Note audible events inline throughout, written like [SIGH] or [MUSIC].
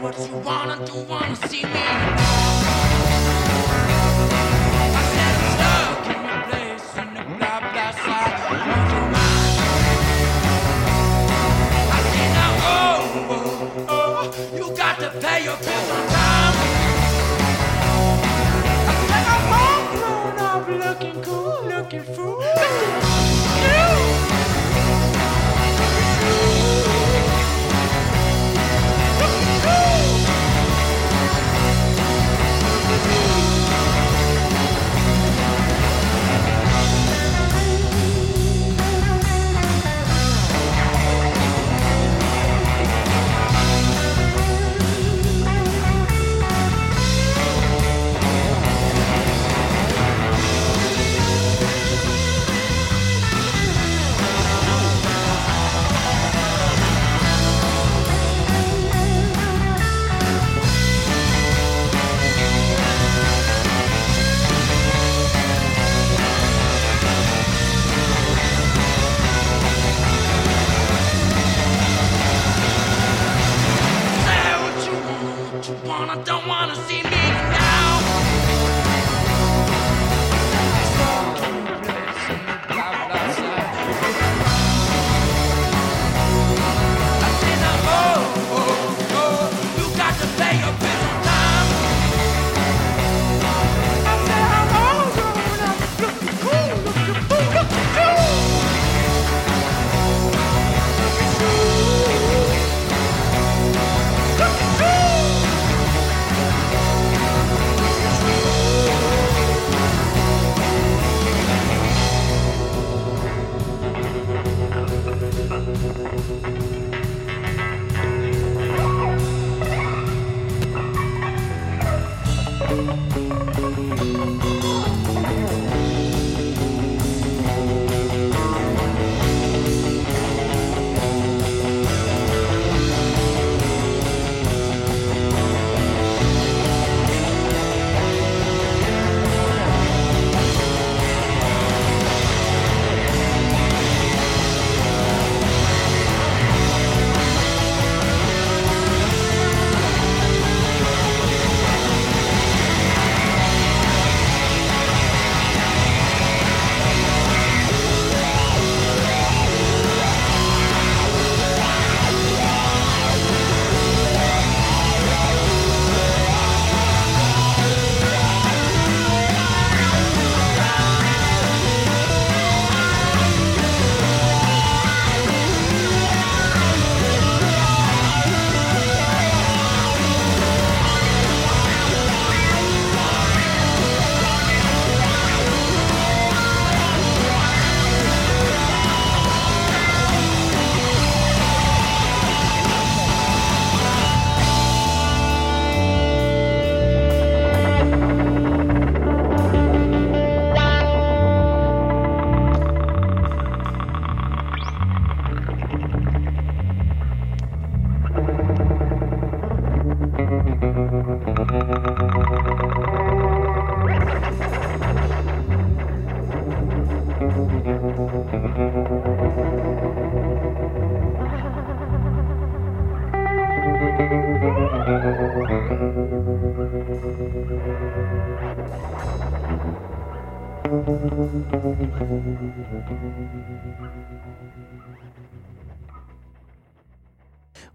what you wanna do, wanna see me. I said I'm stuck in place in blah blah I now, oh, oh, oh, you got to pay your bills on time. I said I'm all grown up, looking cool, looking fool.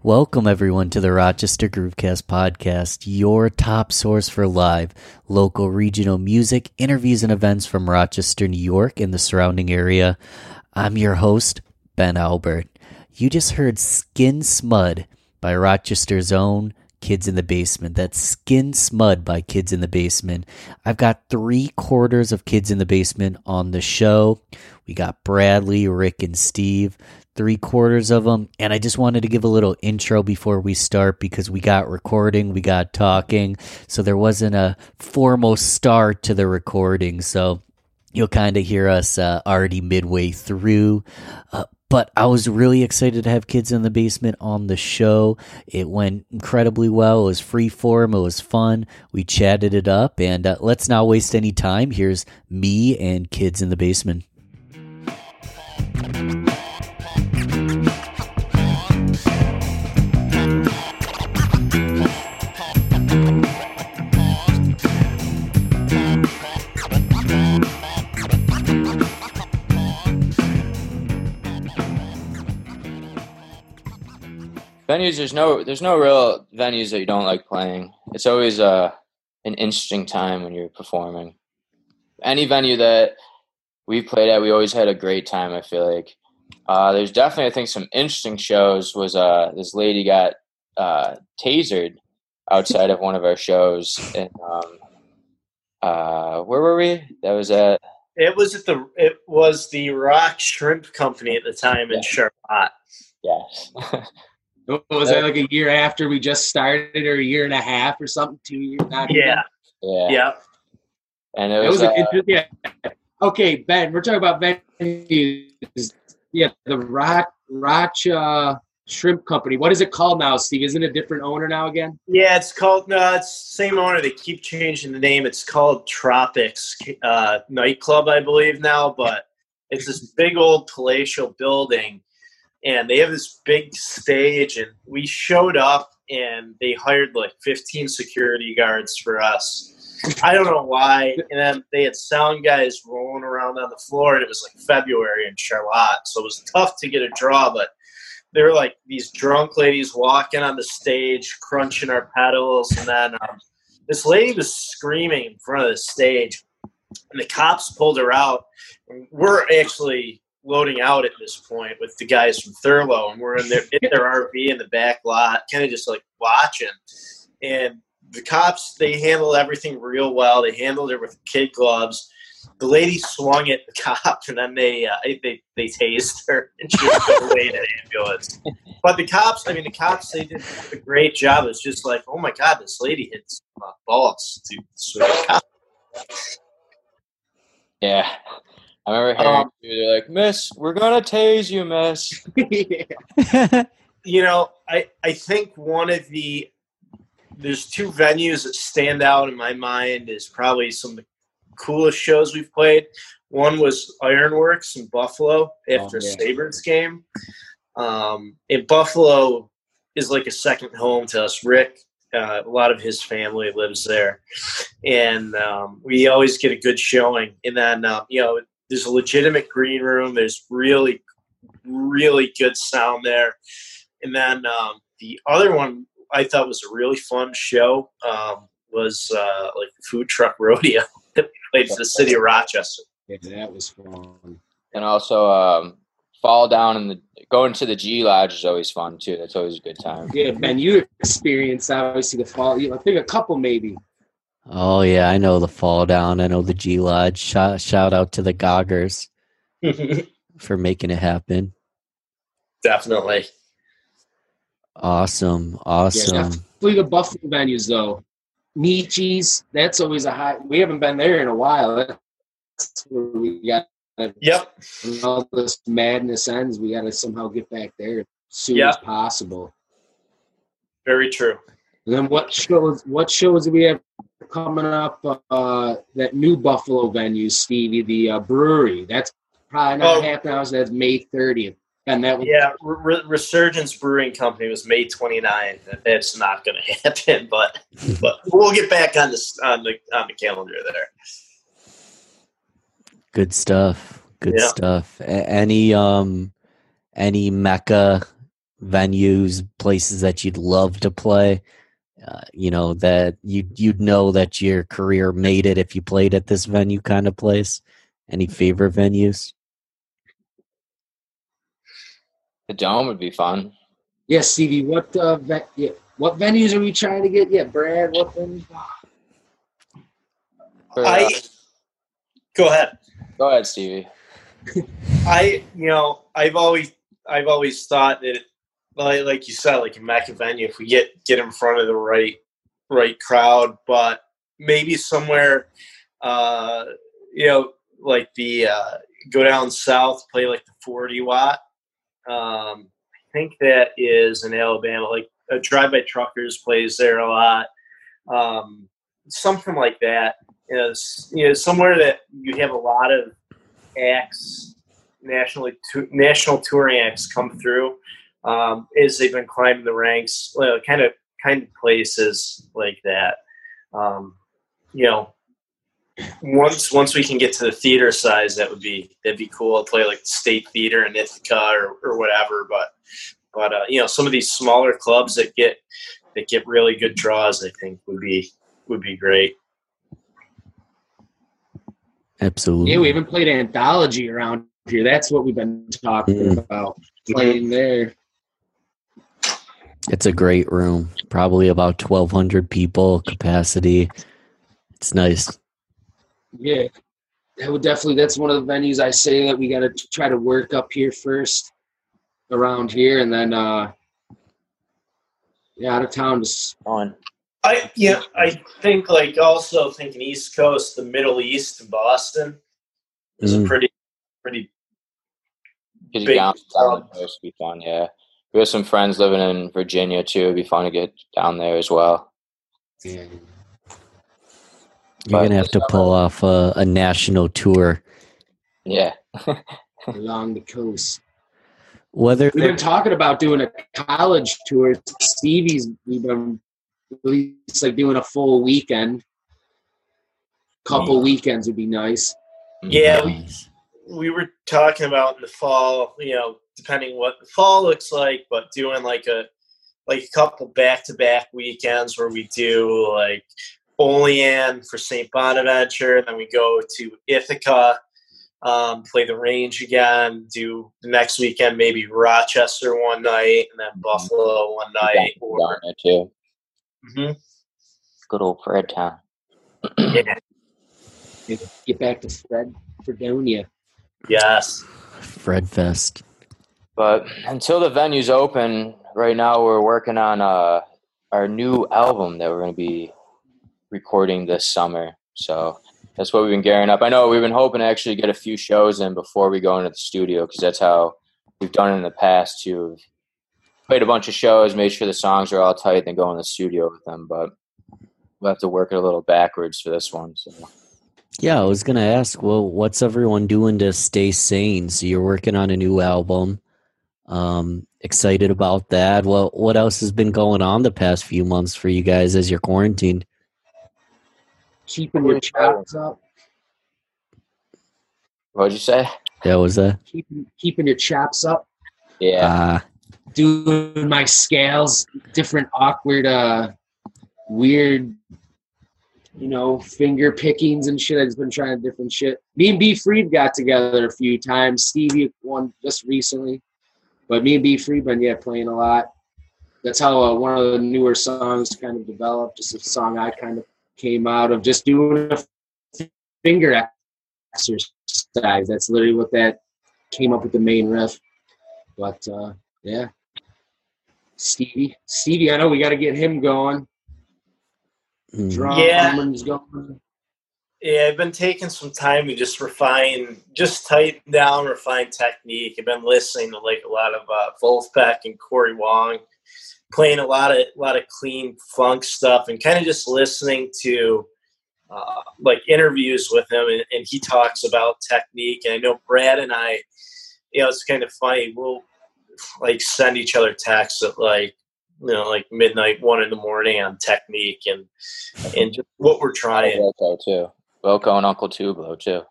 Welcome, everyone, to the Rochester Groovecast podcast, your top source for live, local, regional music, interviews, and events from Rochester, New York, and the surrounding area. I'm your host, Ben Albert. You just heard Skin Smud by Rochester's own Kids in the Basement. That's Skin Smud by Kids in the Basement. I've got three quarters of Kids in the Basement on the show. We got Bradley, Rick, and Steve three quarters of them. And I just wanted to give a little intro before we start because we got recording, we got talking. So there wasn't a formal start to the recording. So you'll kind of hear us uh, already midway through. Uh, but I was really excited to have Kids in the Basement on the show. It went incredibly well. It was free form. It was fun. We chatted it up. And uh, let's not waste any time. Here's me and Kids in the Basement. Venues there's no there's no real venues that you don't like playing. It's always uh an interesting time when you're performing. Any venue that we played at we always had a great time i feel like. Uh there's definitely i think some interesting shows was uh this lady got uh tasered outside of one of our shows and um uh where were we? That was at it was at the it was the rock shrimp company at the time in Yeah. charlotte. Yes [LAUGHS] Was that like a year after we just started, or a year and a half, or something? Two years? Not yeah yeah yeah and it It was, was, a, uh, yeah. Okay, Ben, we're talking about venues. Yeah, the Rock Rocha Shrimp Company. What is it called now, Steve? Isn't it a different owner now again? yeah it's called no it's same owner they keep changing the name it's called tropics uh nightclub i believe now but it's this big old palatial building and they have this big stage and we showed up and they hired like 15 security guards for us. I don't know why and then they had sound guys rolling around on the floor and it was like february in charlotte so it was tough to get a draw but there were like these drunk ladies walking on the stage crunching our pedals and then um, this lady was screaming in front of the stage and the cops pulled her out. We're actually loading out at this point with the guys from Thurlow, and we're in their in their [LAUGHS] RV in the back lot, kind of just like watching. And the cops they handled everything real well. They handled it with kid gloves. The lady swung at the cop, and then they uh, they they tased her, and she was away in an ambulance. But the cops, I mean, the cops they did a great job. It's just like, oh my god, this lady hits uh, balls to swing yeah i remember hearing Um, you, they're like miss we're gonna tase you miss [LAUGHS] [LAUGHS] you know, I I think one of the there's two venues that stand out in my mind is probably some of the coolest shows we've played. One was Ironworks in Buffalo after Oh, yeah. a Sabres game. Um, and Buffalo is like a second home to us. Rick, uh, a lot of his family lives there, and um, we always get a good showing. And then um, you know, there's a legitimate green room. There's really, really good sound there. And then um, the other one I thought was a really fun show um, was uh, like food truck [LAUGHS] rodeo that played for the city of Rochester. yeah, that was fun. and also um, fall down and the going to the G Lodge is always fun too. That's always a good time. Yeah, Ben, you experienced obviously the fall. you know, I think a couple maybe. Oh yeah, I know the fall down. I know the G Lodge. Shout, shout out to the Goggers [LAUGHS] for making it happen. Definitely. Awesome, awesome. Definitely the Buffalo venues though. Nietzsche's, that's always a high. We haven't been there in a while. That's where we got Yep. when all this madness ends. We got to somehow get back there as soon Yeah. as possible. Very true. And then what shows? What shows do we have coming up? Uh, that new Buffalo venue, Stevie, the uh, brewery. That's probably not Oh. happening. now, so That's May thirtieth, and that was Yeah, Re- Resurgence Brewing Company was May 29th. It's not going [LAUGHS] to happen, but but we'll get back on the on the on the calendar there. Good stuff. Good Yeah. stuff. A- any um any Mecca venues, places that you'd love to play? Uh, you know that you you'd know that your career made it if you played at this venue kind of place. Any favorite venues? The dome would be fun. Yeah, Stevie. What uh, ve- yeah, what venues are we trying to get? Yeah, Brad. What venues? Uh, I go ahead. go ahead, Stevie. [LAUGHS] I you know I've always I've always thought that like like you said like in Mecca venue if we get get in front of the right right crowd but maybe somewhere uh you know like the uh go down south play like the 40 watt um I think that is in Alabama like a drive by truckers plays there a lot um something like that you know, you know somewhere that you have a lot of acts nationally to, national touring acts come through um, is they've been climbing the ranks well, kind of kind of places like that um, you know once once we can get to the theater size that would be that'd be cool to play like the state theater in Ithaca or, or whatever but but uh, you know some of these smaller clubs that get that get really good draws I think would be would be great Absolutely. Yeah, we haven't played anthology around here. That's what we've been talking Mm. about. Playing there. It's a great room. Probably about 1,200 people capacity. It's nice. Yeah. That would definitely that's one of the venues I say that we gotta try to work up here first around here and then uh yeah, out of town just On. I yeah, I think like also thinking East Coast, the Middle East, and Boston is a Mm. pretty pretty Big you down down club. the coast would be fun, yeah. We have some friends living in Virginia too. It'd be fun to get down there as well. Yeah. You're going to have to pull off a, a national tour. Yeah. [LAUGHS] along the coast. Whether We've been talking about doing a college tour. Stevie's we've been at least like doing a full weekend. Couple mm. weekends would be nice. Yeah, we, we were talking about in the fall, you know, depending what the fall looks like, but doing like a like a couple back to back weekends where we do like Olean for St. Bonaventure, then we go to Ithaca, um, play the range again, do the next weekend maybe Rochester one night and then Buffalo one night. Or, down there too. Mhm. Good old Fred Town. Yeah, Get back to Fred Fredonia. yes. Fred Fest. But until the venue's open, right now we're working on uh, our new album that we're going to be recording this summer. So that's what we've been gearing up. I know we've been hoping to actually get a few shows in before we go into the studio because that's how we've done it in the past too. Played a bunch of shows, made sure the songs are all tight, then go in the studio with them. But we'll have to work it a little backwards for this one. So. Yeah, I was going to ask, well, what's everyone doing to stay sane? So you're working on a new album. Um, excited about that. Well, what else has been going on the past few months for you guys as you're quarantined? Keeping your chops up. What'd you say? That was a Keeping keeping your chops up. Yeah. uh, Doing my scales, different awkward uh weird you know, finger pickings and shit. I've just been trying different shit. Me and B Freed got together a few times. Stevie one just recently. But me and B Freed been yeah playing a lot. That's how uh, one of the newer songs kind of developed. Just a song I kind of came out of just doing a finger exercise. That's literally what that came up with the main riff. But uh, yeah, Stevie, Stevie, I know we got to get him going. mm, Drum, Yeah. drummer's going. Yeah, I've been taking some time to just refine, just tighten down, refine technique. I've been listening to like a lot of uh, Vulfpeck and Cory Wong, playing a lot of a lot of clean funk stuff, and kind of just listening to uh, like interviews with him, and, and he talks about technique. And I know Brad and I, you know, it's kind of funny. We'll like send each other texts at like you know like midnight, one in the morning on technique and and just what we're trying. Wilco too. Wilco and Uncle Tupelo too.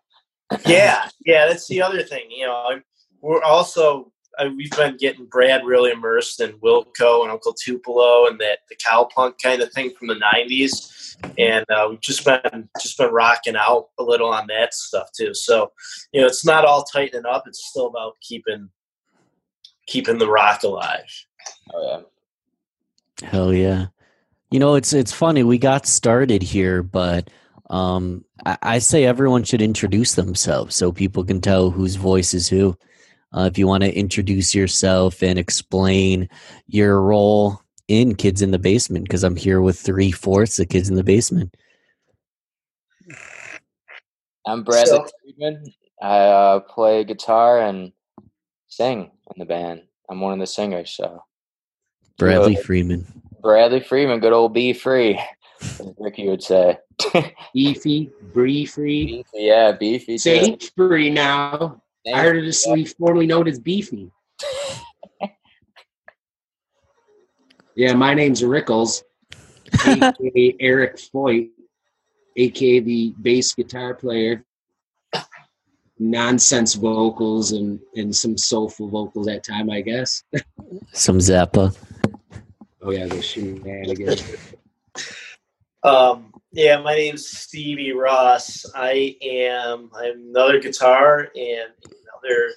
yeah, [LAUGHS] yeah, that's the other thing. You know, I'm, we're also I, we've been getting Brad really immersed in Wilco and Uncle Tupelo and that the cowpunk kind of thing from the '90s, and uh, we've just been just been rocking out a little on that stuff too. So, you know, it's not all tightening up; it's still about keeping keeping the rock alive. Oh yeah. Hell yeah. You know, it's it's funny. We got started here, but um, I, I say everyone should introduce themselves so people can tell whose voice is who. Uh, if you want to introduce yourself and explain your role in Kids in the Basement, because I'm here with three fourths of Kids in the Basement. I'm Bradley So- Friedman. I uh, play guitar and sing in the band. I'm one of the singers. So Bradley Freeman. Bradley Freeman, good old B free, as Ricky would say. [LAUGHS] Beefy, Bree free. Beefy, yeah, beefy. too. Sainsbury now. I heard it is formerly known as Beefy. [LAUGHS] Yeah, my name's Rickles, aka Eric Foyt, aka the bass guitar player. Nonsense vocals and, and some soulful vocals at time, I guess. [LAUGHS] Some Zappa. Oh yeah, the shenanigans. Um, yeah, my name's Stevie Ross. I am I'm another guitar and another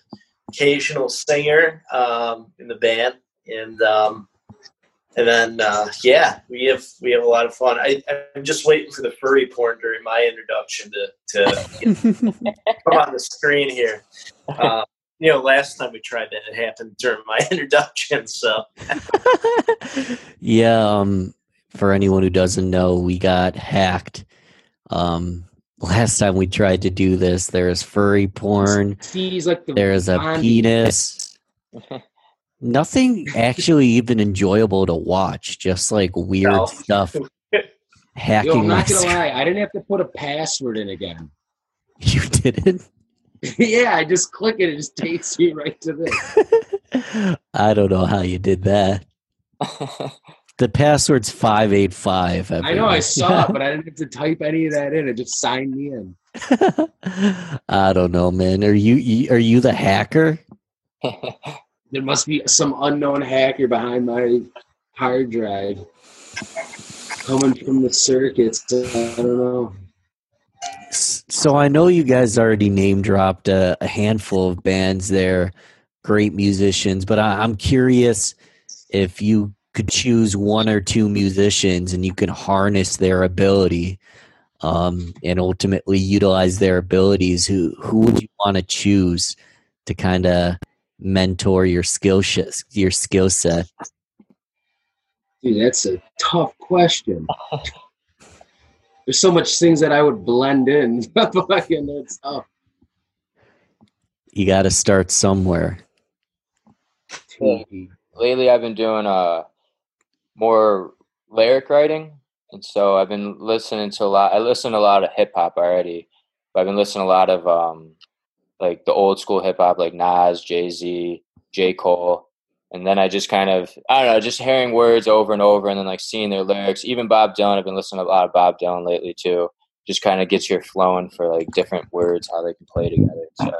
occasional singer um, in the band, and um, and then uh, yeah, we have we have a lot of fun. I, I'm just waiting for the furry porn during my introduction to to [LAUGHS] come on the screen here. Uh, you know, last time we tried that, it happened during my [LAUGHS] introduction. So [LAUGHS] yeah, um, for anyone who doesn't know, we got hacked. Um, last time we tried to do this, there's furry porn, He's like the there's a penis. [LAUGHS] Nothing actually even enjoyable to watch, just like weird No. stuff. [LAUGHS] Yo, Hacking I'm not gonna lie, I didn't have to put a password in again. [LAUGHS] You didn't? yeah, I just click it, it just takes me right to this. I don't know how you did that. The password's 585. I know I saw it, [LAUGHS] but I didn't have to type any of that in. It just signed me in. [LAUGHS] I don't know, man. Are you, you are you the hacker? [LAUGHS] There must be some unknown hacker behind my hard drive. Coming from the circuits. I don't know. So I know you guys already name dropped a, a handful of bands there, great musicians, but I, I'm curious if you could choose one or two musicians and you can harness their ability um, and ultimately utilize their abilities. Who who would you want to choose to kind of mentor your skill sh- your skill set? Dude, that's a tough question. [LAUGHS] There's so much things that I would blend in. [LAUGHS] Fucking, that's tough. You got to start somewhere. Lately, I've been doing uh more lyric writing, and so I've been listening to a lot. I listen a lot of hip hop already, but I've been listening a lot of um like the old school hip hop, like Nas, Jay Z, J Cole, and then I just kind of I don't know, just hearing words over and over, and then like seeing their lyrics. Even Bob Dylan, I've been listening a lot of Bob Dylan lately too. Just kind of gets your flowing for like different words, how they can play together. So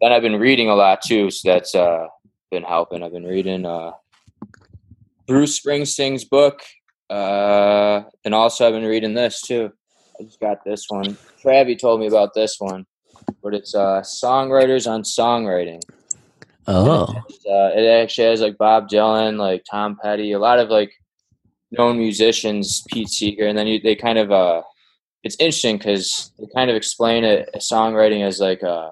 then I've been reading a lot too, so that's uh been helping. I've been reading uh Bruce Springsteen's book, uh, and also I've been reading this too. I just got this one. Travi told me about this one, but it's uh, songwriters on songwriting. Oh, Uh, it actually has like Bob Dylan, like Tom Petty, a lot of like known musicians, Pete Seeger, and then you, they kind of uh, it's interesting because they kind of explain it songwriting as like a,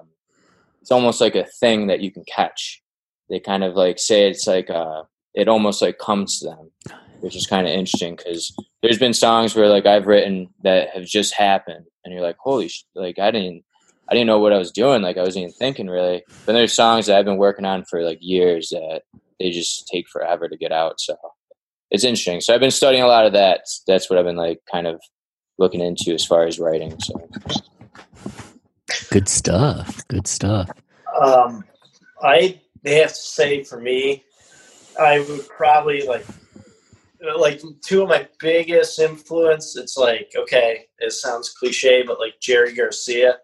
it's almost like a thing that you can catch. They kind of like say it's like uh, it almost like comes to them, which is kind of interesting because there's been songs where like I've written that have just happened, and you're like, holy, sh-, like I didn't. I didn't know what I was doing. Like I wasn't even thinking really. But there's songs that I've been working on for like years that they just take forever to get out. So it's interesting. So I've been studying a lot of that. That's what I've been like kind of looking into as far as writing. So good stuff. Good stuff. Um, I have to say for me, I would probably like like two of my biggest influence. It's like okay, it sounds cliche, but like Jerry Garcia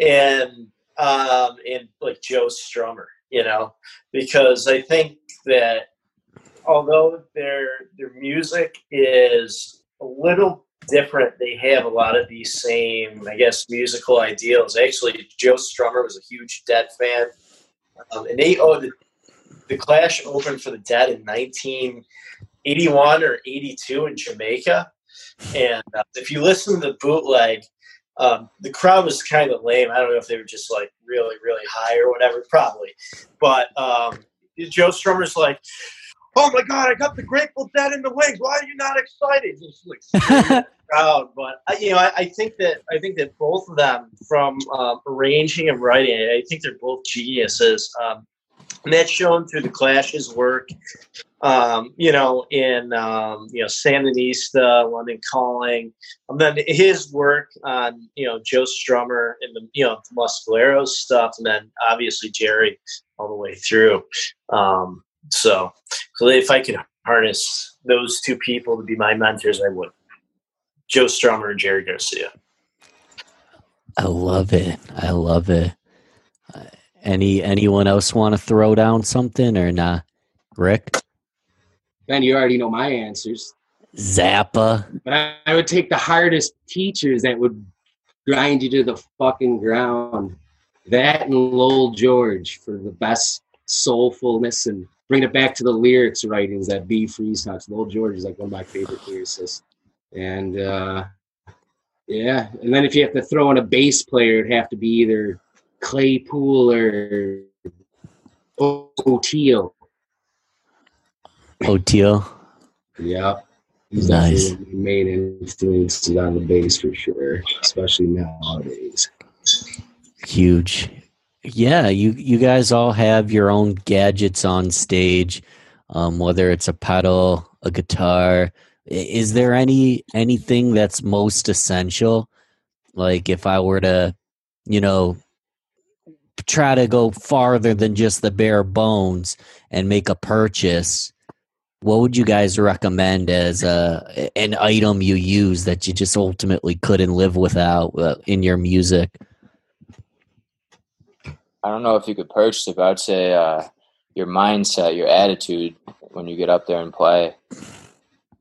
and um and like Joe Strummer. you know, because I think that although their their music is a little different, they have a lot of these same, I guess, musical ideals. Actually, Joe Strummer was a huge Dead fan, um, and they the, the Clash opened for the Dead in 1981 or 82 in Jamaica, and uh, if you listen to the bootleg. Um, the crowd was kind of lame. I don't know if they were just like really, really high or whatever, probably. But um, Joe Strummer's like, oh my god, I got the Grateful Dead in the wings. Why are you not excited? Just like [LAUGHS] crowd, but uh, you know, I, I, think that I think that both of them, from um, arranging and writing, I think they're both geniuses. Um, and that's shown through the Clash's work. Um, you know, in um, you know Sandinista, London Calling, and then his work on you know Joe Strummer and the you know the stuff, and then obviously Jerry all the way through. Um, so if I could harness those two people to be my mentors, I would. Joe Strummer and Jerry Garcia. I love it. I love it. Any anyone else want to throw down something or not? Rick? Ben, you already know my answers. Zappa. But I, I would take the hardest teachers that would grind you to the fucking ground. That and Lowell George for the best soulfulness and bring it back to the lyrics writings that B Freeze talks. Lowell George is like one of my favorite lyricists. And uh, yeah, and then if you have to throw in a bass player, it'd have to be either Claypool or Oteil. Oteil. Yeah. He's nice. main influences on the bass for sure, especially nowadays. Huge. Yeah, you you guys all have your own gadgets on stage, um, whether it's a pedal, a guitar. Is there any anything that's most essential? Like if I were to, you know, try to go farther than just the bare bones and make a purchase, what would you guys recommend as a an item you use that you just ultimately couldn't live without uh, in your music? I don't know if you could purchase it, but I'd say uh, your mindset, your attitude when you get up there and play.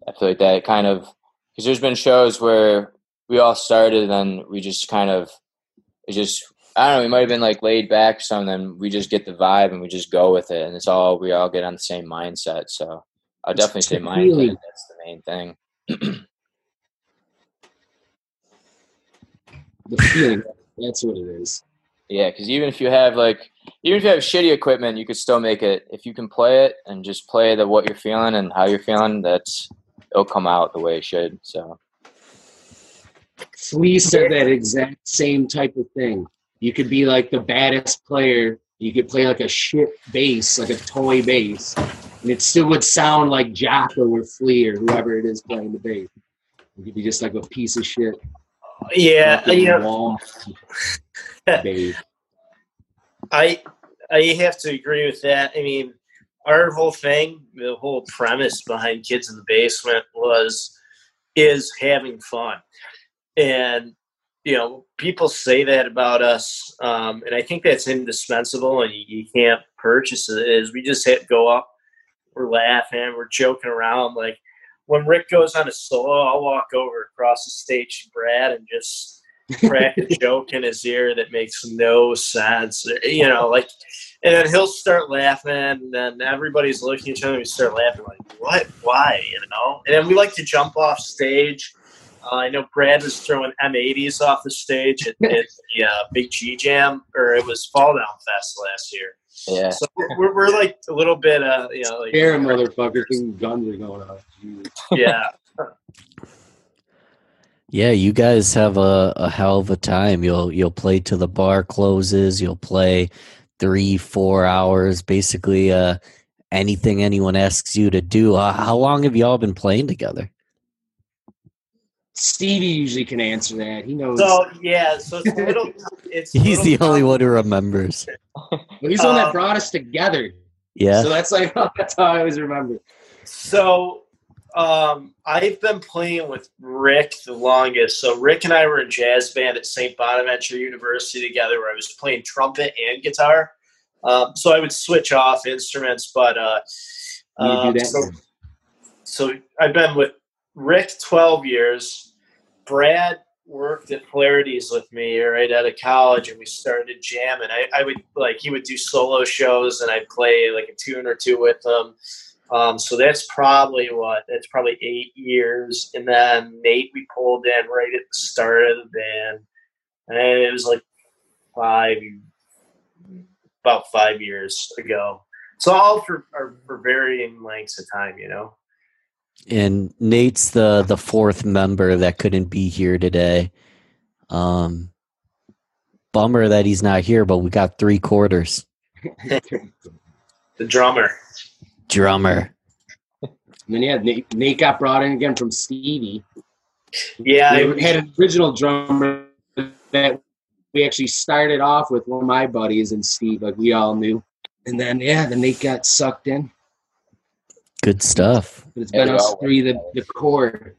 I feel like that kind of because there's been shows where we all started and then we just kind of it just I don't know, we might have been like laid back something, then we just get the vibe and we just go with it and it's all we all get on the same mindset. So I'll definitely say mindset that's the main thing. [CLEARS THROAT] the feeling that's what it is. Yeah, because even if you have like, even if you have shitty equipment, you could still make it. If you can play it and just play the what you're feeling and how you're feeling, that's it'll come out the way it should. So, Flea said that exact same type of thing. You could be like the baddest player. You could play like a shit bass, like a toy bass, and it still would sound like Jaco or Flea or whoever it is playing the bass. You could be just like a piece of shit. Yeah, you know, [LAUGHS] I I have to agree with that. I mean, our whole thing, the whole premise behind Kids in the Basement was is having fun, and you know, people say that about us, um, and I think that's indispensable, and you, you can't purchase it. Is we just hit go up, we're laughing, we're joking around. Like when Rick goes on a solo, I'll walk over across the stage to Brad and just crack a [LAUGHS] joke in his ear that makes no sense. You know, like, and then he'll start laughing, and then everybody's looking at each other. We start laughing, like, what? Why? You know? And then we like to jump off stage. Uh, I know Brad was throwing M80s off the stage at, [LAUGHS] at the uh, Big G Jam, or it was Fall Down Fest last year. Yeah. So we're, we're like a little bit, uh, you know, like, Scare motherfuckers, guns are going off. Yeah. Yeah, you guys have a, a hell of a time. You'll you'll play till the bar closes. You'll play three, four hours, basically uh, anything anyone asks you to do. Uh, how long have you all been playing together? Stevie usually can answer that. He knows. So yeah, so it's a [LAUGHS] little. It's he's little the only one who remembers. [LAUGHS] well, he's the one that Um, brought us together. Yeah, So that's like [LAUGHS] that's how I always remember. So um, I've been playing with Rick the longest. So Rick and I were in jazz band at St. Bonaventure University together, where I was playing trumpet and guitar. Um, so I would switch off instruments, but uh, um, so, so I've been with Rick 12 years. Brad worked at Polarities with me right out of college, and we started jamming. I, I would like he would do solo shows, and I'd play like a tune or two with him. Um, so that's probably what that's probably eight years, and then Nate we pulled in right at the start of the band, and it was like five, about five years ago. So all for for varying lengths of time, you know. And Nate's the the fourth member that couldn't be here today. Um, bummer that he's not here, but we got three quarters. [LAUGHS] The drummer. Drummer. And then yeah, Nate, Nate got brought in again from Stevie. Yeah, we had an original drummer that we actually started off with one of my buddies and Steve, like we all knew. And then yeah, then Nate got sucked in. Good stuff. But it's Yeah, been we us three, the, the core.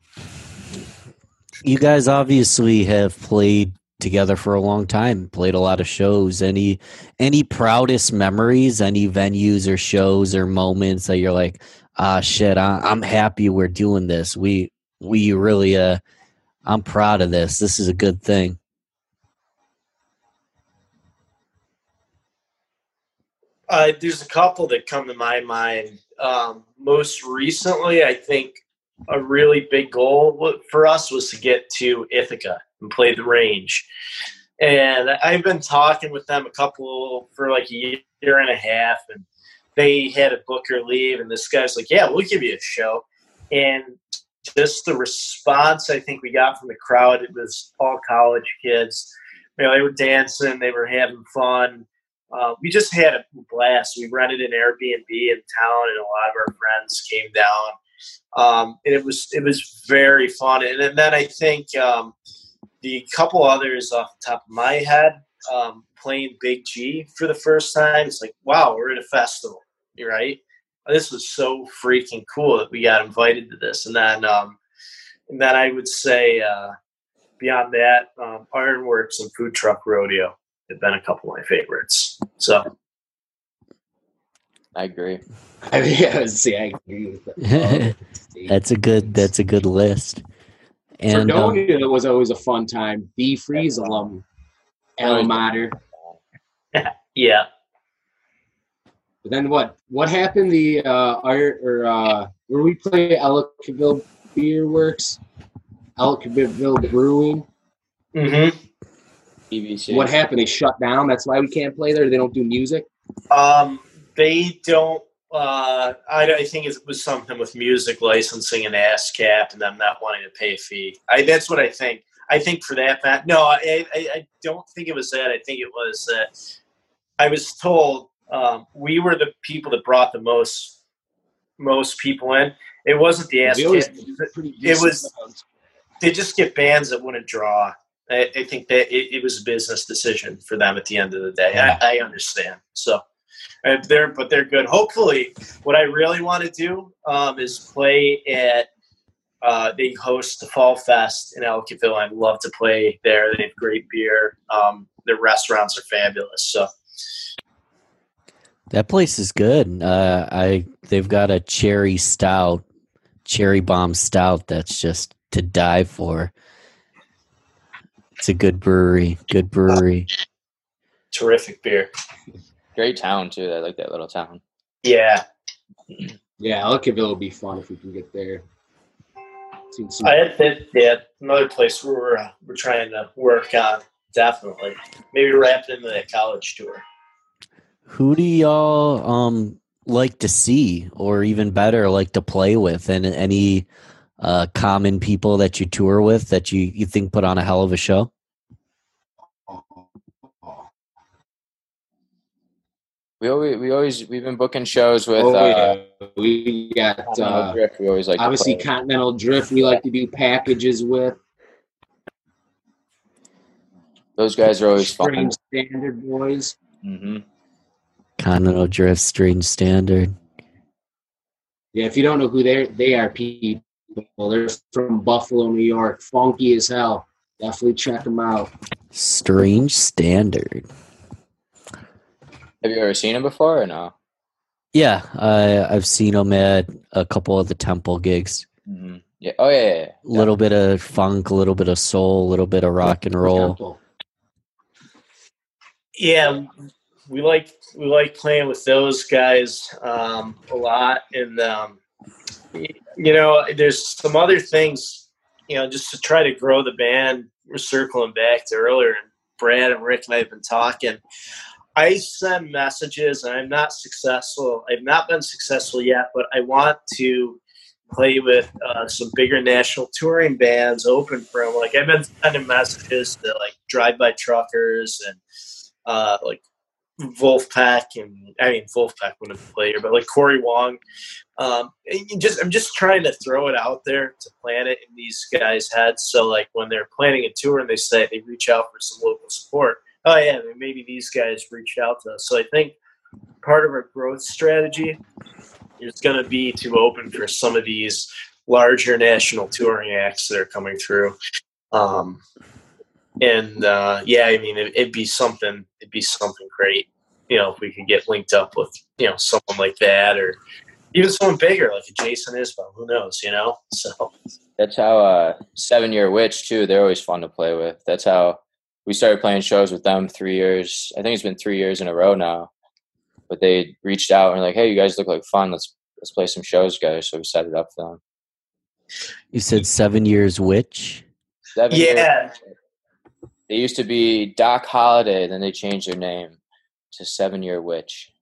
You guys obviously have played together for a long time, played a lot of shows. Any any proudest memories, any venues or shows or moments that you're like, ah shit, I, I'm happy we're doing this. We we really uh I'm proud of this. This is a good thing. Uh, there's a couple that come to my mind. Um, most recently, I think a really big goal for us was to get to Ithaca and play the range. And I've been talking with them a couple for like a year and a half, and they had a booker leave, and this guy's like, "Yeah, we'll give you a show." And just the response I think we got from the crowd, it was all college kids. You know, they were dancing, they were having fun uh, we just had a blast. We rented an Airbnb in town, and a lot of our friends came down, um, and it was it was very fun. And, and then I think um, the couple others off the top of my head, um, playing Big G for the first time, it's like wow, we're at a festival, right? This was so freaking cool that we got invited to this, and then um, and then I would say uh, beyond that, um, Ironworks and Food Truck Rodeo have been a couple of my favorites. So I agree. [LAUGHS] I mean, yeah, see, I agree with that. [LAUGHS] that's a good that's a good list. And um, Fredonia was always a fun time. B Freeze alum, alma mater. [LAUGHS] yeah, But then what? What happened? The uh, art or uh, where we play Ellicottville Beer Works, Ellicottville Brewing. mm-hmm. PVC. What happened? They shut down. That's why we can't play there. They don't do music. um, they don't. Uh, I, I think it was something with music licensing and ASCAP, and them not wanting to pay a fee. I, that's what I think. I think for that fact, no, I, I, I don't think it was that. I think it was that I was told um, we were the people that brought the most most people in. It wasn't the We ASCAP. do pretty It was- they just get bands that wouldn't draw. I, I think that it, it was a business decision for them at the end of the day. I, I understand. So, and they're but they're good. Hopefully, what I really want to do um, is play at. Uh, they host the Fall Fest in Ellicottville. I'd love to play there. They have great beer. Um, their restaurants are fabulous. So, That place is good. Uh, I they've got a cherry stout, cherry bomb stout that's just to die for. It's a good brewery. Good brewery. terrific beer. Great town too. I like that little town. Yeah, Yeah, Ellicottville will be fun if we can get there. Seen some- I had that. Yeah, another place where we're uh, we're trying to work on. Definitely, maybe wrap it into that college tour. Who do y'all um like to see, or even better, like to play with? And any uh, common people that you tour with that you you think put on a hell of a show? We always we always we've been booking shows with oh, uh, yeah. we got uh, Drift. We always like obviously. Continental Drift. We like to do packages with those guys are always fun. Standard Boys. hmm Continental Drift, Strange Standard. Yeah, if you don't know who they they are, people, they're from Buffalo, New York. Funky as hell. Definitely check them out. Strange Standard. Have you ever seen him before or no? Yeah, I, I've seen him at a couple of the temple gigs. Mm-hmm. Yeah. Oh yeah. yeah, yeah. A little bit of funk, a little bit of soul, a little bit of rock and roll. Yeah, we like we like playing with those guys um, a lot, and um, you know, there's some other things, you know, just to try to grow the band. We're circling back to earlier, and Brad and Rick and I have been talking. I send messages, and I'm not successful. I've not been successful yet, but I want to play with uh, some bigger national touring bands, open for them. Like I've been sending messages to like drive by truckers and uh, like Vulfpeck and I mean Vulfpeck wouldn't play here, but like Cory Wong. Um, just I'm just trying to throw it out there to plant it in these guys' heads. So like when they're planning a tour and they say they reach out for some local support. Oh yeah, maybe these guys reached out to us. So I think part of our growth strategy is going to be to open for some of these larger national touring acts that are coming through. Um, and uh, yeah, I mean, it, it'd be something. It'd be something great, you know, if we could get linked up with you know someone like that, or even someone bigger like Jason Isbell. Who knows, you know? So That's how uh, Seven Year Witch too. They're always fun to play with. That's how we started playing shows with them three years. I think it's been three years in a row now. But they reached out and were like, "Hey, you guys look like fun. Let's let's play some shows, guys." So we set it up for them. You said seven years witch? Seven yeah, Witch. They used to be Doc Holiday, then they changed their name to Seven Year Witch.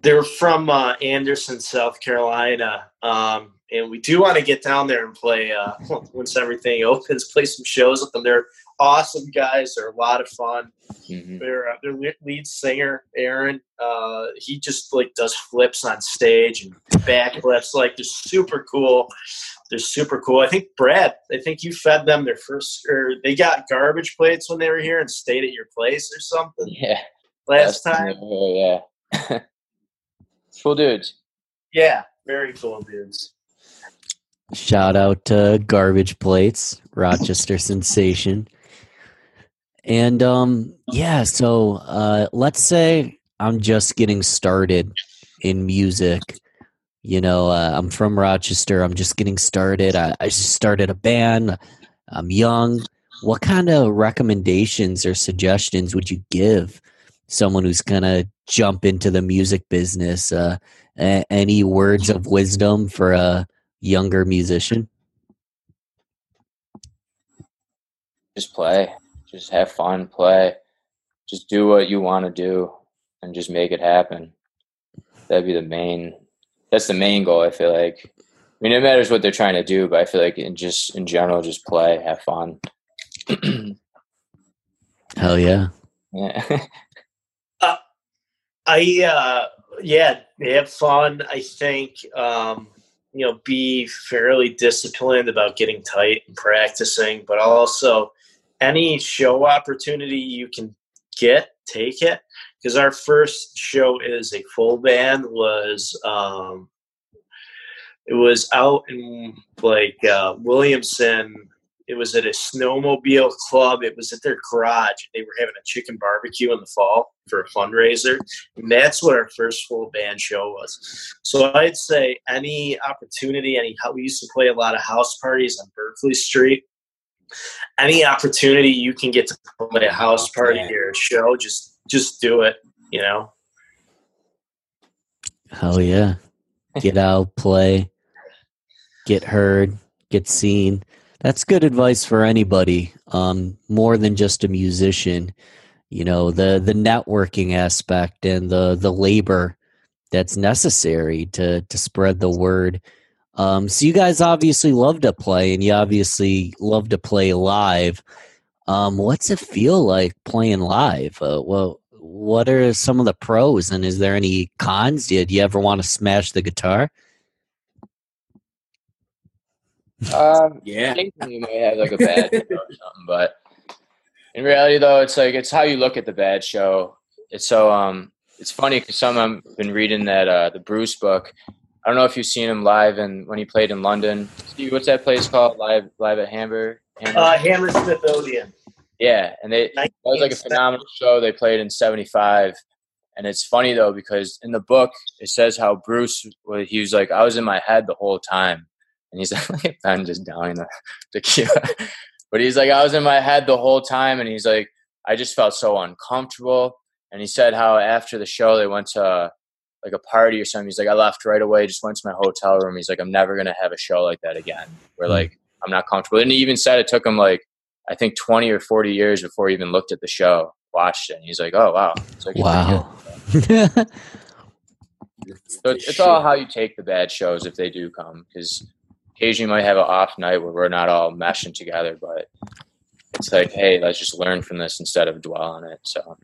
they're from uh, Anderson, South Carolina, um, and we do want to get down there and play uh, [LAUGHS] once everything [LAUGHS] opens. Play some shows with them. They're awesome guys. They're a lot of fun. hmm their uh, their lead singer Aaron. Uh, he just like does flips on stage and backflips. Like they're super cool. They're super cool. I think Brad. I think you fed them their first, or they got garbage plates when they were here and stayed at your place or something Yeah. last That's- time. Oh yeah. [LAUGHS] cool dudes. Yeah, very cool dudes. Shout out to Garbage Plates, Rochester sensation. And um yeah, so uh let's say I'm just getting started in music. You know, uh, I'm from Rochester. I'm just getting started. I, I just started a band. I'm young. What kind of recommendations or suggestions would you give someone who's gonna jump into the music business? Uh, a- any words of wisdom for a younger musician? Just play. Just have fun. Play. Just do what you want to do, and just make it happen. That'd be the main. That's the main goal. I feel like. I mean, it matters what they're trying to do, but I feel like in just in general, just play, have fun. [CLEARS THROAT] Hell yeah. yeah. [LAUGHS] I uh yeah, have fun. I think um you know, be fairly disciplined about getting tight and practicing, but also any show opportunity you can get, take it. Because our first show is a full band was um it was out in like uh, Williamson. It was at a snowmobile club. It was at their garage. They were having a chicken barbecue in the fall for a fundraiser. And that's what our first full band show was. So I'd say any opportunity, any we used to play a lot of house parties on Berkeley Street. Any opportunity you can get to play a house party or a show, just just do it. You know. Hell yeah. Get out, play, get heard, get seen. That's good advice for anybody. Um, more than just a musician. You know, the the networking aspect and the the labor that's necessary to to spread the word. Um, so you guys obviously love to play and you obviously love to play live. Um, what's it feel like playing live? Uh, well, what are some of the pros and is there any cons? Did you ever want to smash the guitar? Um, Yeah. occasionally you might have like a bad [LAUGHS] show or something, but in reality, though, it's like it's how you look at the bad show. It's so um, it's funny because some I've been reading that uh, the Bruce book. I don't know if you've seen him live and when he played in London. Steve, what's that place called? Live, live at Hamburg. Hamburg? Uh, Hammersmith Odeon. yeah, and they that was like a phenomenal show. They played in '75, And it's funny though because in the book it says how Bruce well, he was like I was in my head the whole time, and he's [LAUGHS] like I'm just downing the tequila, but he's like I was in my head the whole time, and he's like I just felt so uncomfortable. And he said how after the show they went to like a party or something. He's like I left right away, just went to my hotel room. He's like I'm never gonna have a show like that again, where Hmm. like I'm not comfortable. And he even said it took him like I think 20 or 40 years before he even looked at the show, watched it. And he's like, oh, wow. It's like, Wow. [LAUGHS] So it's, it's all how you take the bad shows if they do come. Because occasionally you might have an off night where we're not all meshing together, but it's like, hey, let's just learn from this instead of dwell on it. So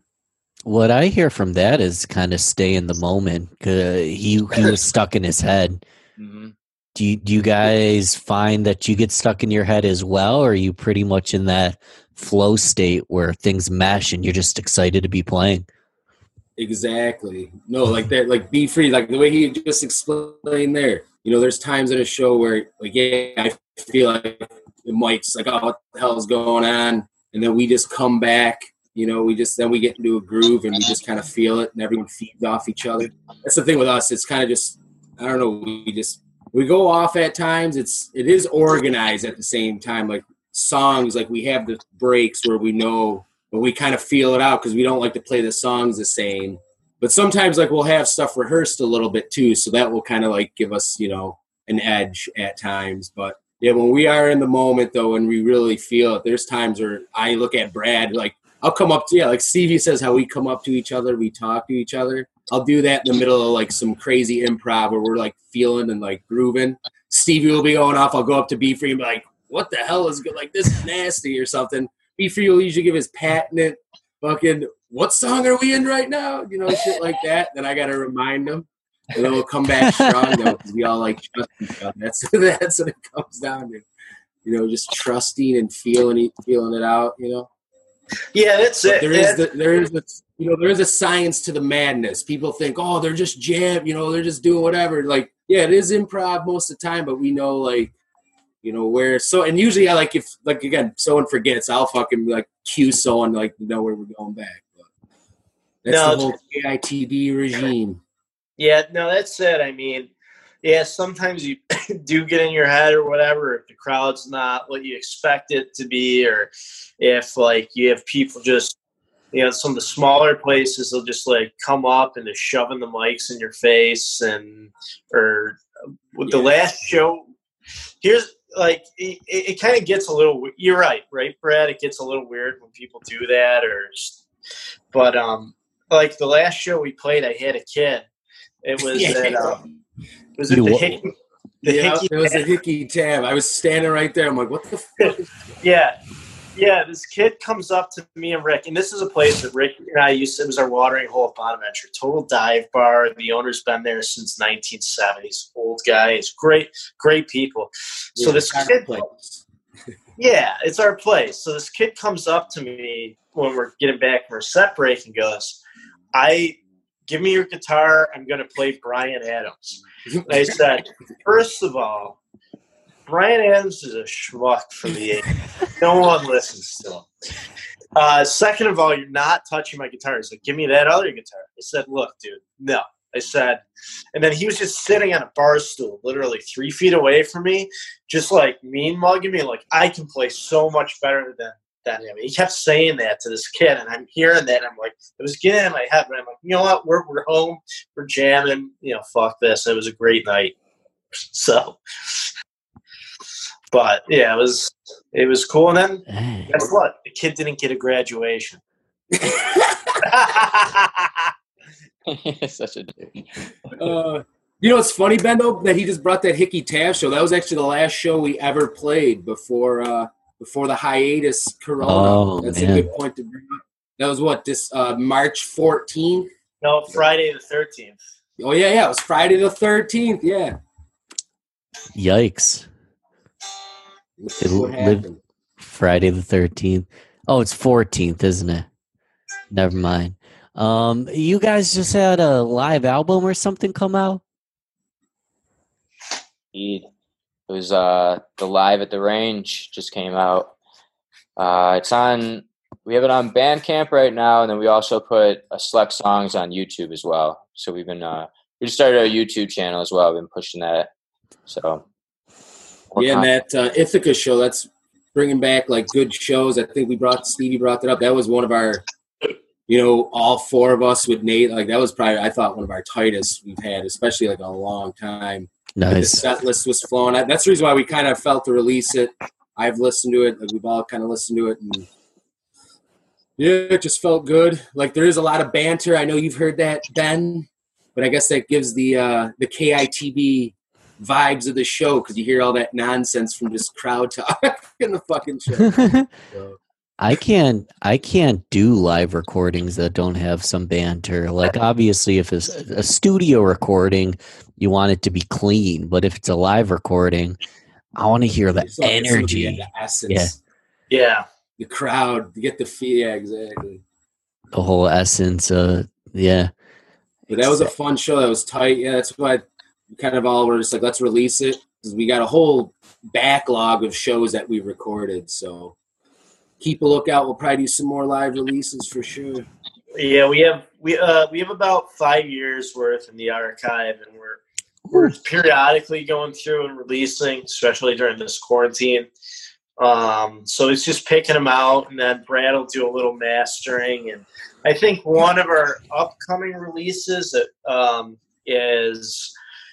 what I hear from that is kind of stay in the moment. 'cause he he was stuck in his head. hmm Do you, do you guys find that you get stuck in your head as well, or are you pretty much in that flow state where things mesh and you're just excited to be playing? Exactly. No, like that, like be free, like the way he just explained there. You know, there's times in a show where, like, yeah, I feel like the mic's like, oh, what the hell's going on? And then we just come back. You know, we just then we get into a groove and we just kind of feel it, and everyone feeds off each other. That's the thing with us. It's kind of just, I don't know. We just we go off at times. It's it is organized at the same time. Like songs, like we have the breaks where we know but we kind of feel it out because we don't like to play the songs the same. But sometimes like we'll have stuff rehearsed a little bit too, so that will kind of like give us, you know, an edge at times. But yeah, when we are in the moment though, and we really feel it, there's times where I look at Brad like I'll come up to yeah, like Stevie says how we come up to each other, we talk to each other. I'll do that in the middle of like some crazy improv where we're like feeling and like grooving. Stevie will be going off. I'll go up to B Free and be like, "What the hell is good? Like this is nasty or something." B Free will usually give his patented fucking what song are we in right now? You know, shit like that. Then I gotta remind them. And then we'll come back strong though, because we all like trust each other. That's [LAUGHS] that's what it comes down to. You know, just trusting and feeling feeling it out. You know, Yeah, that's it. there is the, there is a, you know there is a science to the madness. People think, oh, they're just jam, you know, they're just doing whatever. Like, yeah, it is improv most of the time, but we know like, you know, where so and usually I like if like again someone forgets, I'll fucking like cue someone like know where we're going back. But that's No, the whole KITB regime. Yeah, no, that's it. I mean, yeah, sometimes you [LAUGHS] do get in your head or whatever if the crowd's not what you expect it to be, or if like you have people just, you know, some of the smaller places they'll just like come up and they're shoving the mics in your face, and or with the last show, here's like it, it kind of gets a little. You're right, right, Brad. It gets a little weird when people do that, or, just- but um, like the last show we played, I had a kid. It [LAUGHS] was Yeah. at um, was at You the wa- Hickey. The yeah, Hickey it was a hickey tab. I was standing right there. I'm like, what the fuck? [LAUGHS] Yeah, yeah. This kid comes up to me and Rick, and this is a place that Rick and I used. To, it was our watering hole at Bonaventure, total dive bar. The owner's been there since 1970s. Old guy. It's great, great people. So this kid, place. [LAUGHS] yeah, it's our place. So this kid comes up to me when we're getting back from our set break and goes, "I give me your guitar. I'm going to play Bryan Adams." And I said, first of all, Bryan Adams is a schmuck from the 80s. No one listens to him. Uh, second of all, you're not touching my guitar. He's like, give me that other guitar. I said, look, dude, no. I said, and then he was just sitting on a bar stool, literally three feet away from me, just like mean mugging me, like, I can play so much better than, than him. He kept saying that to this kid, and I'm hearing that, and I'm like, it was getting in my head, but I'm like, you know what? We're, we're home, we're jamming, you know, fuck this. It was a great night. [LAUGHS] So, but yeah, it was it was cool. And then Hey. guess what? The kid didn't get a graduation. [LAUGHS] [LAUGHS] Such a dude. Uh, you know, it's funny, Bendo, that he just brought that Hickey Tab show. That was actually the last show we ever played before uh, before the hiatus Corona. Oh, That's man. a good point to bring up. That was what this uh, March fourteenth. no, Friday the thirteenth. Oh yeah, yeah, it was Friday the thirteenth. Yeah, Yikes. It what lived- happened? Friday the 13th. Oh, it's 14th, isn't it? Never mind. Um, you guys just had a live album or something come out? Indeed. It was uh, the live at the range just came out. Uh, it's on we have it on Bandcamp right now, and then we also put a select songs on YouTube as well. So we've been uh, we just started our YouTube channel as well. I've been pushing that. So yeah, and that uh, Ithaca show that's bringing back like good shows. I think we brought Stevie brought that up. That was one of our, you know, all four of us with Nate. Like that was probably I thought one of our tightest we've had, especially like a long time. Nice. The set list was flowing. That's the reason why we kind of felt to release it. I've listened to it. Like we've all kind of listened to it, and yeah, it just felt good. Like there is a lot of banter. I know you've heard that, Ben, but I guess that gives the uh, the KITB vibes of the show because you hear all that nonsense from just crowd talk [LAUGHS] in the fucking show. [LAUGHS] so. I can't I can't do live recordings that don't have some banter. Like obviously if it's a studio recording, you want it to be clean, but if it's a live recording, I want to hear the energy. The, the essence. Yeah. Yeah. The crowd, you get the feel, yeah, exactly. The whole essence uh yeah. But that was a fun show. That was tight. Yeah, that's why we kind of all were just like, let's release it because we got a whole backlog of shows that we recorded. So keep a lookout. We'll probably do some more live releases for sure. Yeah, we have we uh we have about five years worth in the archive, and we're we're periodically going through and releasing, especially during this quarantine. Um, so it's just picking them out, and then Brad will do a little mastering. And I think one of our upcoming releases that um, is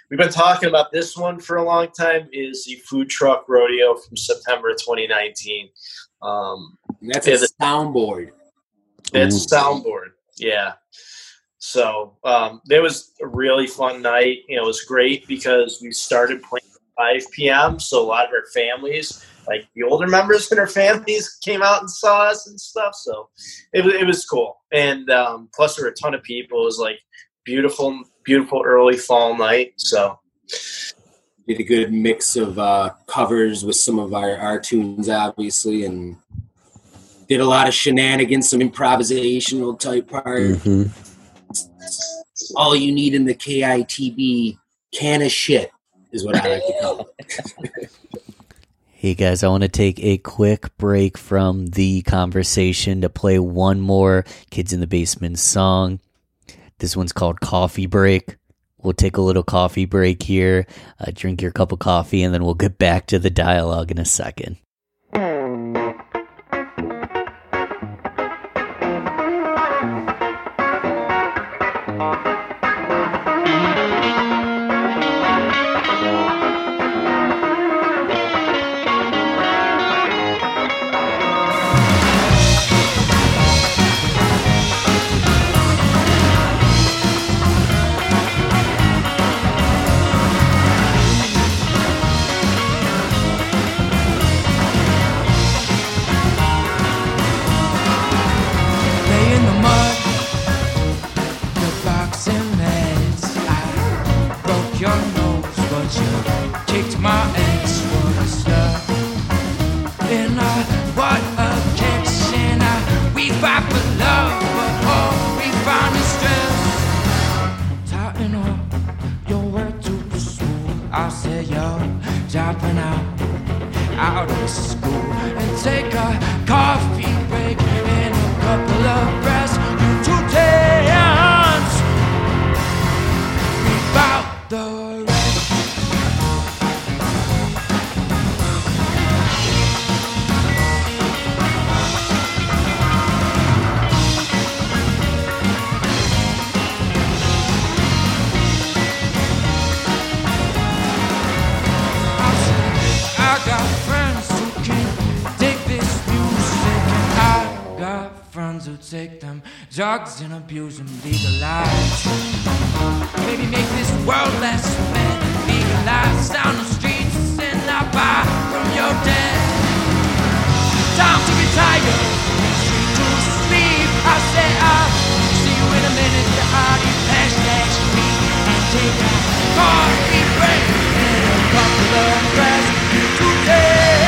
we've been talking about this one for a long time is the food truck rodeo from September 2019. Um, that's a soundboard. It's soundboard. Yeah. So um, it was a really fun night. You know, it was great because we started playing at 5 p.m. So a lot of our families, like the older members in our families, came out and saw us and stuff. So it, it was cool. And um, plus, there were a ton of people. It was like beautiful, beautiful early fall night. So did a good mix of uh, covers with some of our, our tunes, obviously, and did a lot of shenanigans, some improvisational type part. Mm-hmm. All you need in the KITB can of shit is what I like to call it. [LAUGHS] Hey guys, I want to take a quick break from the conversation to play one more Kids in the Basement song. This one's called Coffee Break. We'll take a little coffee break here, uh, drink your cup of coffee, and then we'll get back to the dialogue in a second. vulture kicked my ass for the stuff, And I, what a catch, and I, we fight for love, but all we find is stress. Tighten up your word to pursue. I said, yo, dropping out, out of school, and take a coffee. Drugs and abuse and legalize. Maybe make this world less bad. Legalize down the streets and not buy from your dead. Time to retire, street to sleep. I say I'll see you in a minute. The audio hashtag me and take a coffee break and a couple of press to dance.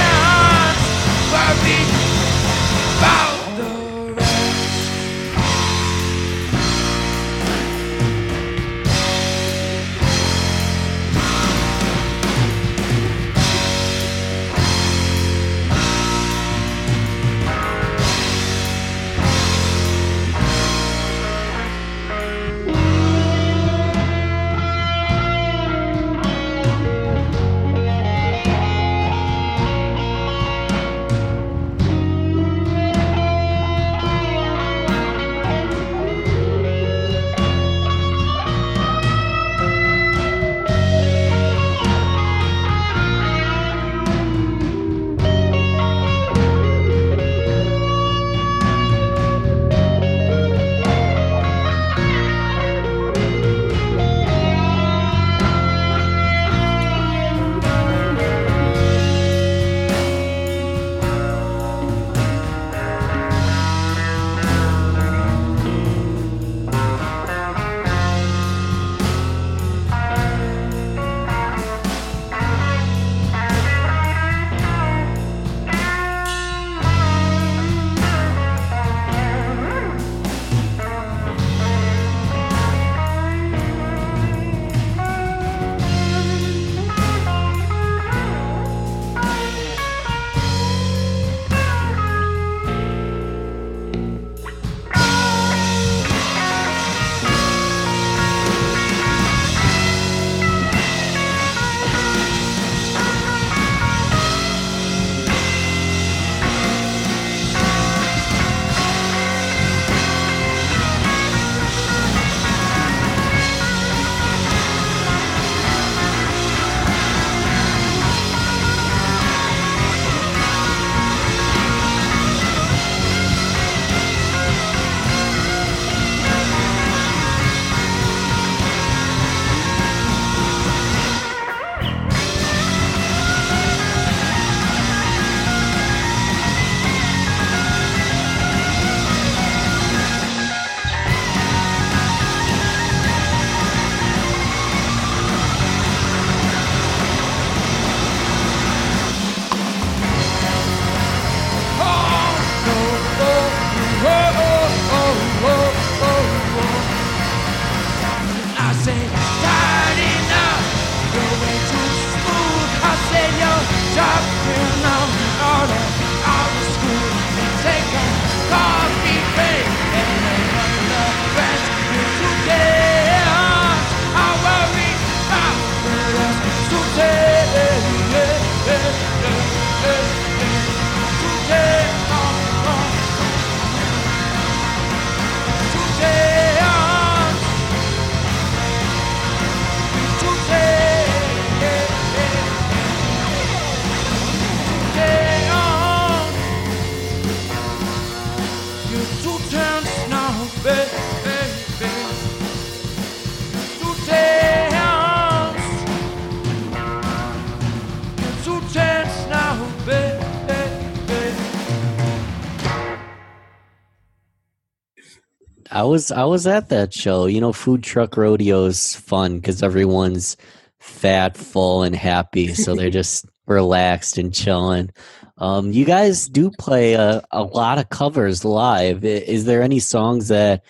I was I was at that show. You know, food truck rodeo's fun because everyone's fat, full, and happy, so they're [LAUGHS] just relaxed and chilling. Um, you guys do play a, a lot of covers live. Is there any songs that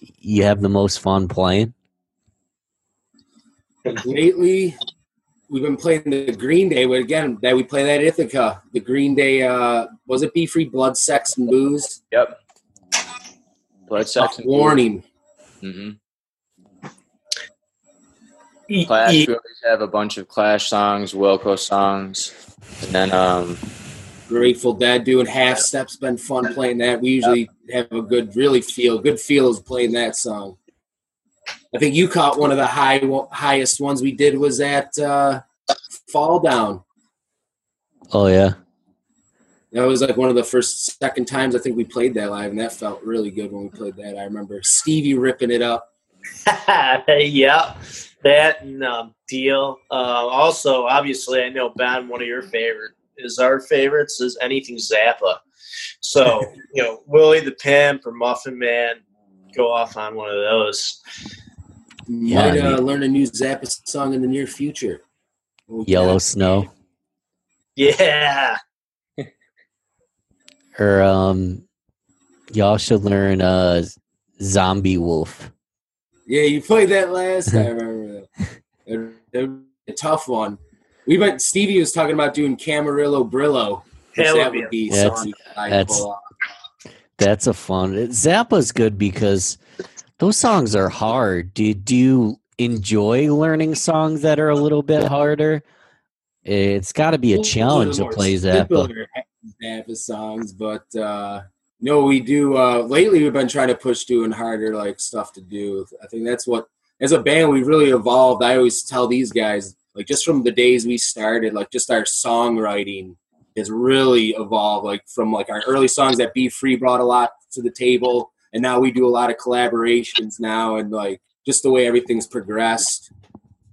you have the most fun playing? Lately, we've been playing the Green Day. But again, that we play that Ithaca. The Green Day uh, was it Be Free, Blood, Sex, and Booze? Yep. Blood, sex, Tough warning. hmm E- Clash. We always have a bunch of Clash songs, Wilco songs, and then um, Grateful Dead doing half steps. Been fun playing that. We usually have a good, really feel good feel feels playing that song. I think you caught one of the high highest ones we did was at uh, Fall Down. Oh yeah, That was like one of the first, second times I think we played that live, and that felt really good when we played that. I remember Stevie ripping it up. [LAUGHS] yeah, that and um, deal. Uh, also, obviously, I know Ben. One of your favorite is our favorites is anything Zappa. So [LAUGHS] you know, Willie the Pimp or Muffin Man, go off on one of those. Yeah, Might I uh, learn a new Zappa song in the near future. When Yellow. Snow Yeah, or um, y'all should learn uh, Zomby Woof. Yeah, you played that last [LAUGHS] time. I remember that. It- it was a tough one. We went. Stevie was talking about doing Camarillo Brillo. which That That would would be be a something that's- That's a fun. Zappa's good because those songs are hard. Do do you enjoy learning songs that are a little bit harder? It's got to be a challenge to little play more Zappa. Zappa songs, but uh, no, we do. Uh, lately, we've been trying to push doing harder like stuff to do. I think that's what, as a band, we really evolved. I always tell these guys, like just from the days we started, like just our songwriting has really evolved. Like from like our early songs that Be Free brought a lot to the table, and now we do a lot of collaborations now, and like just the way everything's progressed.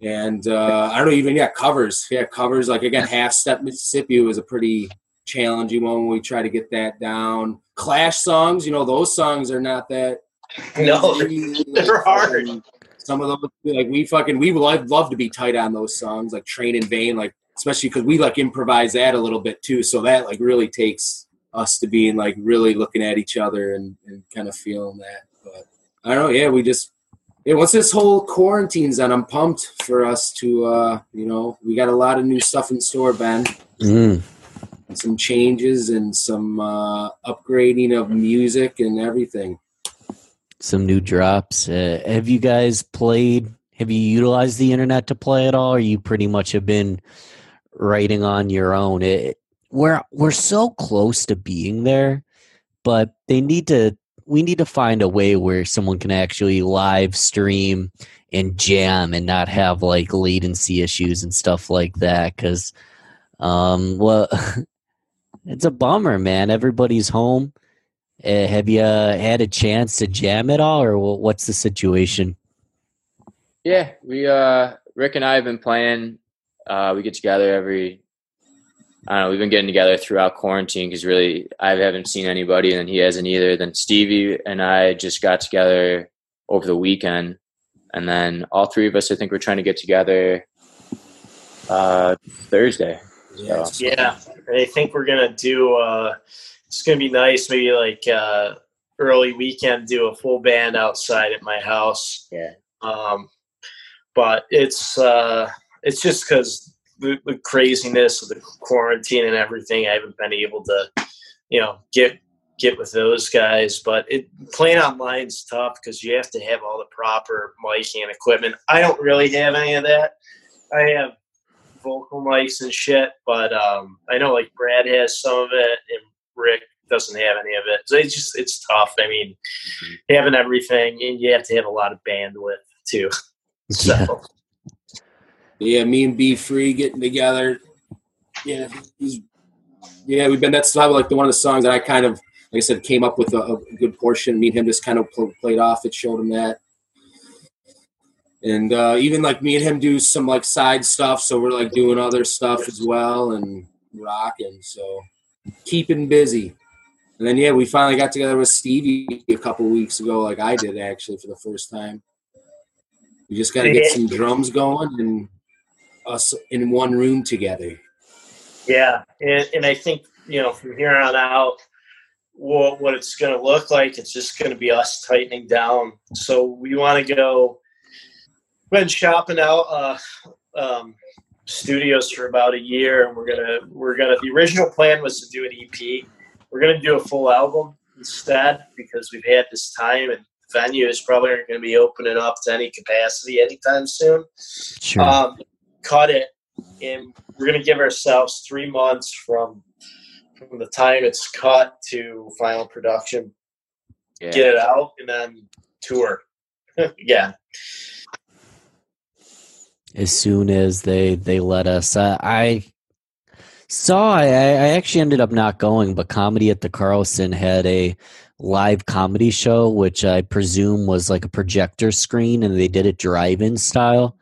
And uh, I don't even yeah, covers. Yeah, covers. Like again, half step Mississippi was a pretty challenging one when we try to get that down. Clash songs, you know, those songs are not that. [LAUGHS] no, [LAUGHS] they're hard. Some of those, like we fucking, we would love, love to be tight on those songs, like Train in Vain, like especially because we like improvise that a little bit too. So that like really takes us to being like really looking at each other and, and kind of feeling that. But I don't know. Yeah, we just yeah. Once this whole quarantine's done, I'm pumped for us to uh, you know we got a lot of new stuff in store, Ben. Mm. Some changes and some uh, upgrading of music and everything. Some new drops. Uh, have you guys played? Have you utilized the internet to play at all, or you pretty much have been writing on your own? It, we're we're so close to being there, but they need to. We need to find a way where someone can actually live stream and jam and not have like latency issues and stuff like that. Because, um, well, [LAUGHS] it's a bummer, man. Everybody's home. Uh, have you uh, had a chance to jam at all, or what's the situation? Yeah, we uh Rick and I have been playing. Uh, we get together every. I don't know. We've been getting together throughout quarantine because really I haven't seen anybody, and he hasn't either. Then Stevie and I just got together over the weekend, and then all three of us, I think, we're trying to get together uh, Thursday. Yeah. Yeah, I think we're gonna do. Uh, it's gonna be nice. Maybe like uh, early weekend, do a full band outside at my house. Yeah. Um, but it's uh, it's just because the, the craziness of the quarantine and everything. I haven't been able to, you know, get get with those guys. But it playing online is tough because you have to have all the proper miking and equipment. I don't really have any of that. I have vocal mics and shit, but um, I know like Brad has some of it and Rick doesn't have any of it. So it's just it's tough. I mean, having everything and you have to have a lot of bandwidth too. [LAUGHS] So Yeah. Yeah, me and B Free getting together. Yeah, he's, yeah, we've been. That's probably like the one of the songs that I kind of, like I said, came up with a, a good portion. Me and him just kind of pl- played off it, showed him that, and uh, even like me and him do some like side stuff. So we're like doing other stuff as well and rocking. So keeping busy. And then yeah, we finally got together with Stevie a couple weeks ago, like I did actually for the first time. We just got to get some drums going and us in one room together. Yeah, and, and I think you know from here on out, what what it's going to look like, it's just going to be us tightening down. So we want to go. Been shopping out uh, um, studios for about a year, and we're gonna we're gonna. The original plan was to do an EP. We're gonna do a full album instead because we've had this time and venues probably aren't going to be opening up to any capacity anytime soon. Sure. Um, cut it, and we're going to give ourselves three months from from the time it's cut to final production. Yeah. Get it out, and then tour. [LAUGHS] yeah, as soon as they they let us. Uh, I saw. I, I actually ended up not going, but Comedy at the Carlson had a live comedy show, which I presume was like a projector screen, and they did it drive-in style.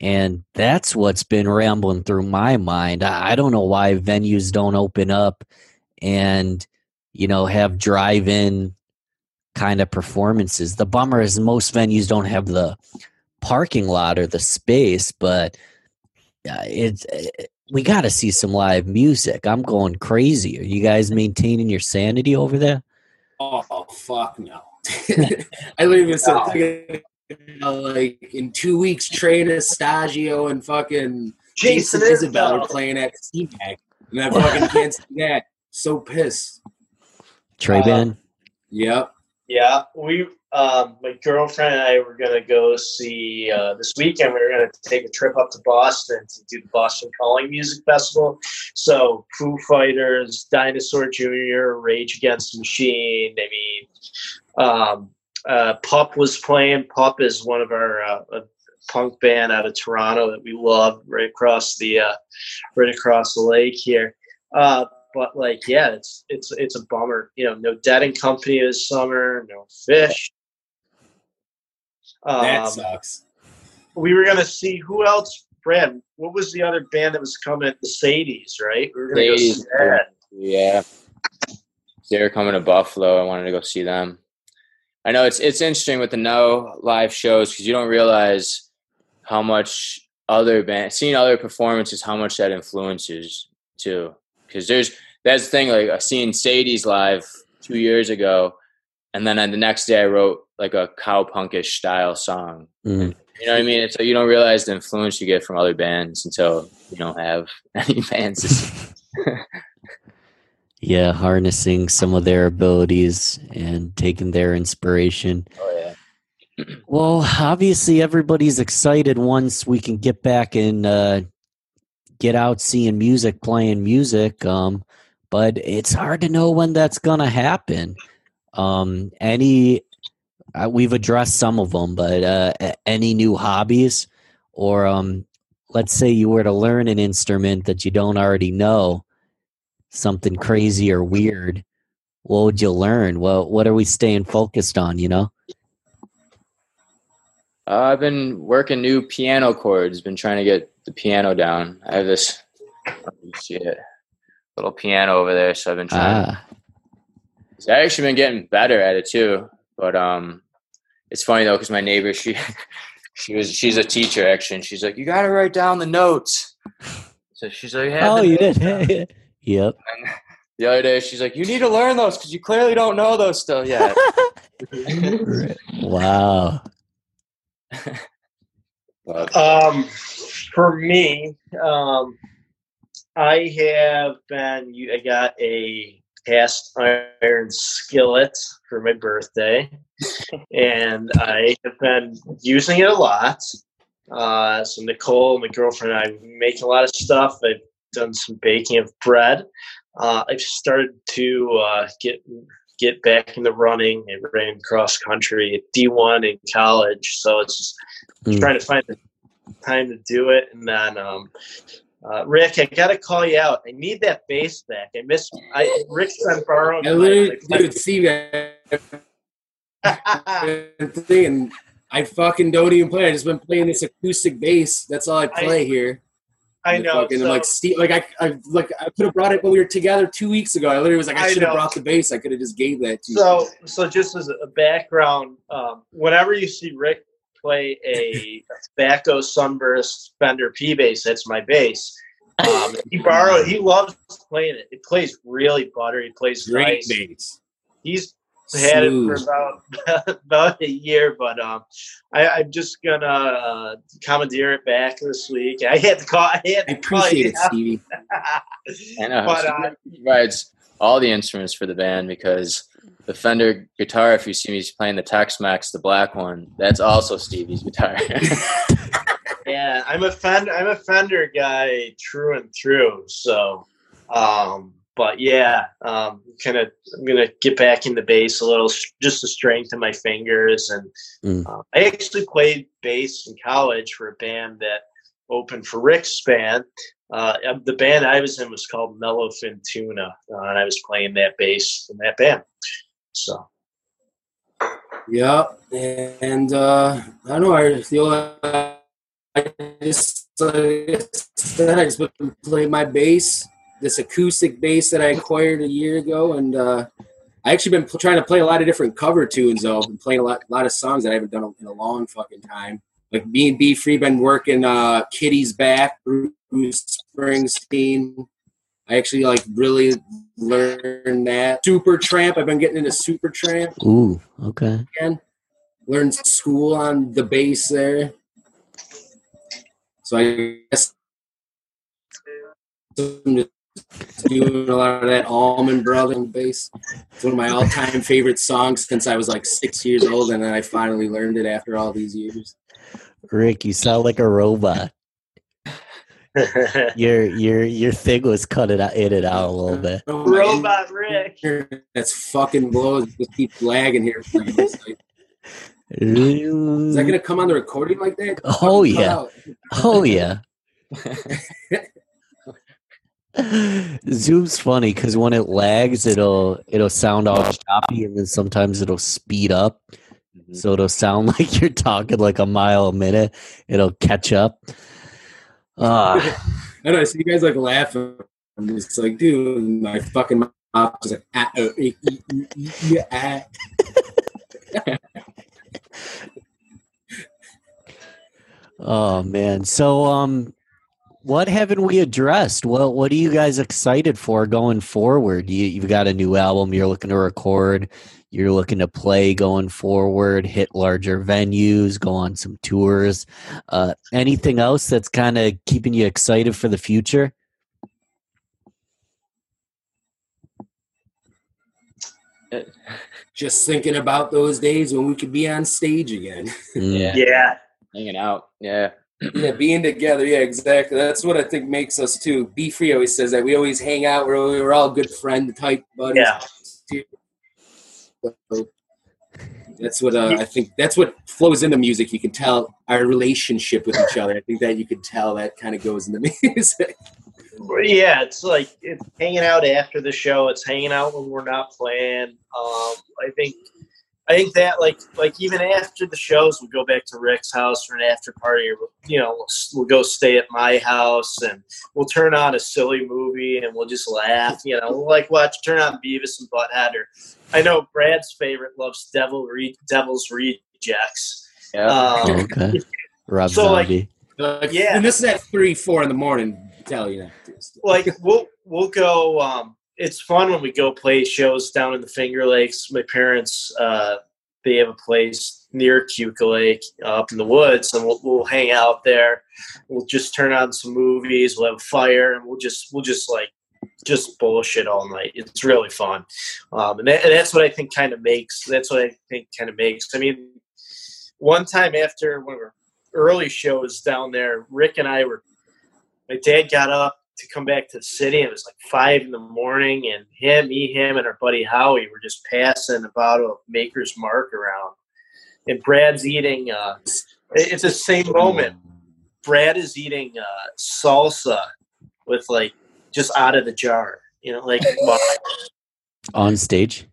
And that's what's been rambling through my mind. I, I don't know why venues don't open up and you know have drive-in kind of performances. The bummer is most venues don't have the parking lot or the space, but uh, it's it, we got to see some live music. I'm going crazy. Are you guys maintaining your sanity over there? Oh fuck no! [LAUGHS] [LAUGHS] I literally said thinking, uh, like in two weeks, Trey Anastasio and fucking Jason Jason Isabel Isbell. are playing at CMAC, and I [LAUGHS] fucking can't see that. So pissed. Trey Uh, band? Yep. yeah. We, um, my girlfriend and I were going to go see uh, this weekend. We were going to take a trip up to Boston to do the Boston Calling Music Festival. So Foo Fighters, Dinosaur Jr., Rage Against the Machine. I mean, um, uh, Pup was playing. Pup is one of our uh, punk band out of Toronto that we love, right across the uh, right across the lake here. Uh, but like, yeah, it's it's it's a bummer. You know, no Dead and Company this summer, no Phish. That Um, sucks. we were gonna see who else. Brad, what was the other band that was coming? at The Sadies, right? We were gonna go see Sadies. that. Yeah. They were coming to Buffalo. I wanted to go see them. I know it's it's interesting with the no live shows because you don't realize how much other band seeing other performances, how much that influences too. Because there's that's the thing. Like I seen Sadie's live two years ago, and then on the next day I wrote like a cowpunkish style song. Mm. You know what I mean? It's like you don't realize the influence you get from other bands until you don't have [LAUGHS] any bands. to see. [LAUGHS] Yeah, harnessing some of their abilities and taking their inspiration. oh yeah. [CLEARS THROAT] Well, obviously, everybody's excited once we can get back and uh, get out seeing music, playing music. Um, but it's hard to know when that's gonna happen. Um, any, uh, we've addressed some of them, but uh, any new hobbies, or um, let's say you were to learn an instrument that you don't already know, something crazy or weird. What would you learn? Well, what are we staying focused on? You know. Uh, I've been working new piano chords. Been trying to get the piano down. I have this. See it, little piano over there. So I've been trying. Ah, I've actually been getting better at it too. But um, it's funny though because my neighbor she [LAUGHS] she was she's a teacher actually, and she's like, you got to write down the notes. So she's like, oh, you did. down." yep. And the other day she's like, you need to learn those because you clearly don't know those still yet. [LAUGHS] wow. [LAUGHS] Um, for me, um, I have been. you- I got a cast iron skillet for my birthday, and I have been using it a lot. Uh, so Nicole, my girlfriend, and I make a lot of stuff. I've done some baking of bread. Uh, I've started to uh, get get back in the running. I ran cross country at D one in college, so it's just Mm. trying to find the time to do it. And then, um, uh, Rick, I gotta call you out. I need that bass back. I miss. I Rick's [LAUGHS] been borrowing. I literally, dude, Steve, and I fucking don't even play. I just been playing this acoustic bass. That's all I play here. I And know. fucking, so- like Steve, like I, I, like I could have brought it when we were together two weeks ago. I literally was like, I I should have brought the bass. I could have just gave that to you. So, so just as a background, um, whenever you see Rick play a Tobacco Sunburst Fender P bass, that's my bass. Um, he borrowed. He loves playing it. It plays really buttery. It plays great nice. bass. He's had it for about [LAUGHS] about a year, but um, I, I'm just gonna uh, commandeer it back this week. I had to call. I had I to call appreciate you it, Stevie. [LAUGHS] I know. But, Steve uh, provides all the instruments for the band because the Fender guitar, if you see me playing the Tex-Mex, the black one, that's also Stevie's guitar. [LAUGHS] Yeah, I'm a Fender. I'm a Fender guy, true and through. So, um, but yeah, um, kind of. I'm gonna get back in the bass a little, just the strength strengthen my fingers. And Mm. uh, I actually played bass in college for a band that opened for Rick's band. Uh, the band I was in was called Mellow Fin Tuna, uh, and I was playing that bass in that band. So, Yeah, and uh, I know. I feel like I just uh, said I just play my bass, this acoustic bass that I acquired a year ago, and uh, I actually been trying to play a lot of different cover tunes. Though, been playing a lot, lot of songs that I haven't done in a long fucking time. Like B and B Free, been working uh, Kitty's Back, Bruce Springsteen. I actually like really learned that. Supertramp. I've been getting into Supertramp Ooh, okay. again. Learned school on the bass there. So I guess I'm just doing a lot of that Allman Brother on bass. It's one of my all-time favorite songs since I was like six years old, and then I finally learned it after all these years. Rick, you sound like a robot. Your your your thing was cut it out, in and out a little bit. Oh, Robot Rick. That's fucking blows. Just keep lagging here. It's like, Is that gonna come on the recording like that? Oh, Fucking yeah. Oh yeah. [LAUGHS] Zoom's funny because when it lags, it'll it'll sound all choppy, and then sometimes it'll speed up, mm-hmm. so it'll sound [LAUGHS] like you're talking like a mile a minute. It'll catch up. Ah, [LAUGHS] I know. I see you guys like laughing. I'm just like, dude, my fucking mouth is like, ah, uh, ah. [LAUGHS] oh man. So um, what haven't we addressed? What what are you guys excited for going forward? You you've got a new album you're looking to record. You're looking to play going forward, hit larger venues, go on some tours. Uh, anything else that's kind of keeping you excited for the future? [LAUGHS] just thinking about those days when we could be on stage again. Yeah. [LAUGHS] Yeah. Hanging out. Yeah. [CLEARS THROAT] yeah, being together. Yeah, exactly. That's what I think makes us too. Be free always says that we always hang out. We're, we're all good friend type buddies. Yeah. So that's what uh, I think. That's what flows into music. You can tell our relationship with each other. I think that you can tell that kind of goes into [LAUGHS] music. Yeah, it's like it's hanging out after the show. It's hanging out when we're not playing. Um, I think, I think that like like even after the shows, we go back to Rick's house for an after party, or you know, we'll, we'll go stay at my house and we'll turn on a silly movie and we'll just laugh. You know, we'll like watch turn on Beavis and Butthead. Or I know Brad's favorite loves Devil Re- Devil's Rejects. Yeah. Oh, Um, okay. Rob So, like, Zombie. Like, Yeah. and this is at three, four in the morning. Tell you that. like [LAUGHS] we'll we'll go um it's fun when we go play shows down in the finger lakes my parents uh they have a place near Keuka Lake uh, up in the woods and we'll, we'll hang out there we'll just turn on some movies we'll have a fire and we'll just we'll just like just bullshit all night it's really fun um and, that, and that's what i think kind of makes that's what i think kind of makes i mean one time after one of our early shows down there rick and i were my dad got up to come back to the city. It was like five in the morning, and him, me, him, and our buddy Howie were just passing a bottle of Maker's Mark around. And Brad's eating. Uh, it's the same moment. Brad is eating uh, salsa with like just out of the jar. You know, like [LAUGHS] On stage.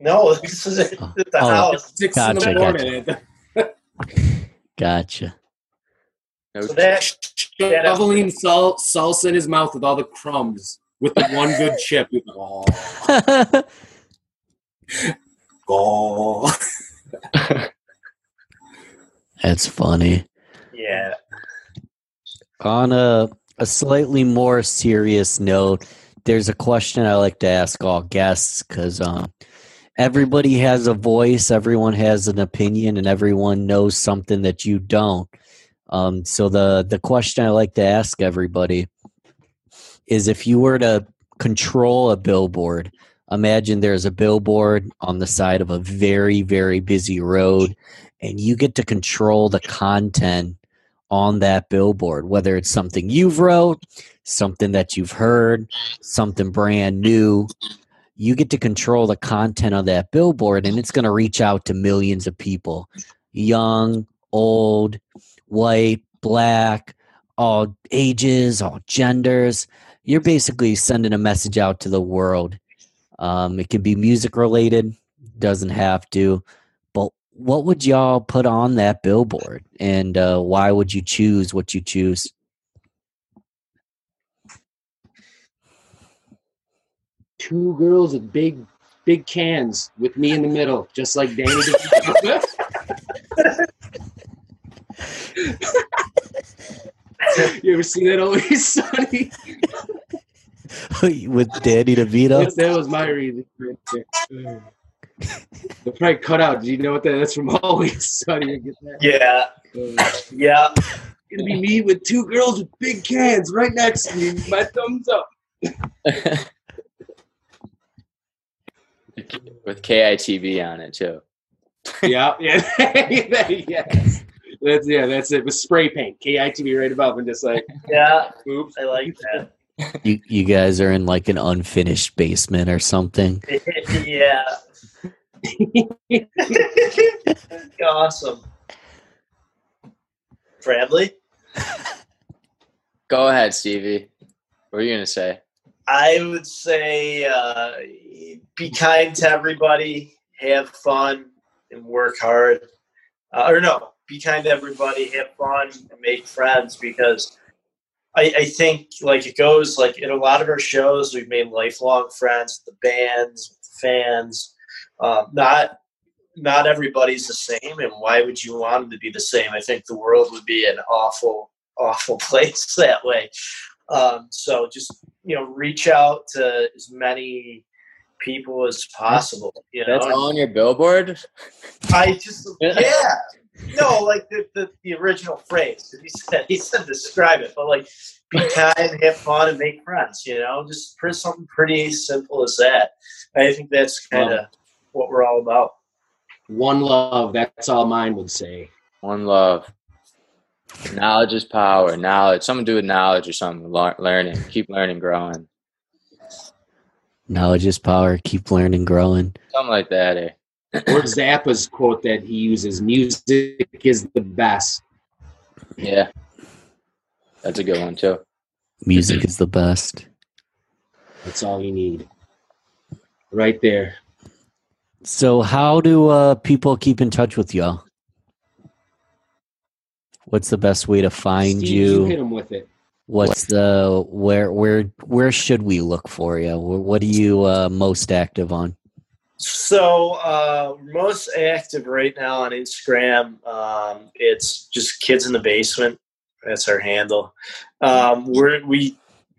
no, this is oh. at the Oh. house. [LAUGHS] Six Gotcha, in the morning. [LAUGHS] Gotcha. No So that, that Shoveling sal- salsa in his mouth with all the crumbs with the one good chip. Oh, oh. That's funny. yeah. On a, a slightly more serious note, there's a question I like to ask all guests because um, everybody has a voice, everyone has an opinion, and everyone knows something that you don't. Um, so the the question I like to ask everybody is if you were to control a billboard, imagine there's a billboard on the side of a very very busy road, and you get to control the content on that billboard, whether it's something you've wrote, something that you've heard, something brand new. You get to control the content of that billboard, and it's going to reach out to millions of people young, old, white, black, all ages, all genders. You're basically sending a message out to the world. Um, it can be music related, doesn't have to. What would y'all put on that billboard, and uh, why would you choose what you choose? Two girls with big, big cans with me in the middle, just like Danny. [LAUGHS] You ever see that always sunny? [LAUGHS] With Danny DeVito? That, that was my reason. Right there. They'll probably cut out. Do you know what that is from [LAUGHS] Always Sunny? Get that? Yeah. Uh, Yeah. gonna be me with two girls with big cans right next to me. My thumbs up. [LAUGHS] with KITB on it too. Yeah, [LAUGHS] yeah, yes. That's yeah, that's it. With spray paint, KITB right above, and just like, Yeah. oops. I like that. You you guys are in like an unfinished basement or something. yeah. [LAUGHS] awesome. Bradley? Go ahead, Stevie. What are you gonna say? I would say uh, be kind to everybody, have fun, and work hard. Uh, or no, be kind to everybody, have fun, and make friends because I, I think like it goes like in a lot of our shows we've made lifelong friends, the bands, fans. Um, not not everybody's the same, and why would you want them to be the same? I think the world would be an awful, awful [LAUGHS] place that way. Um, so just you know, reach out to as many people as possible. You know, That's all on your billboard. I just [LAUGHS] yeah. No, like the, the, the original phrase. He said [LAUGHS] he said describe it, but like be kind, have fun, and make friends. You know, just something pretty simple as that. I think that's kind of what we're all about. One love. That's all mine would say. One love. Knowledge is power. Knowledge. Something to do with knowledge or something. Learning. Keep learning, growing. Knowledge is power. Keep learning, growing. Something like that. Eh? Or Zappa's quote that he uses: "Music is the best." Yeah. That's a good one too. Music is the best. That's all you need. Right there. So, how do uh, people keep in touch with y'all? What's the best way to find Steve, you? hit him with it. What's the where where where should we look for you? What are you uh, most active on? So uh, most active right now on Instagram. Um, it's just kids in the basement. That's our handle. Um, we're we.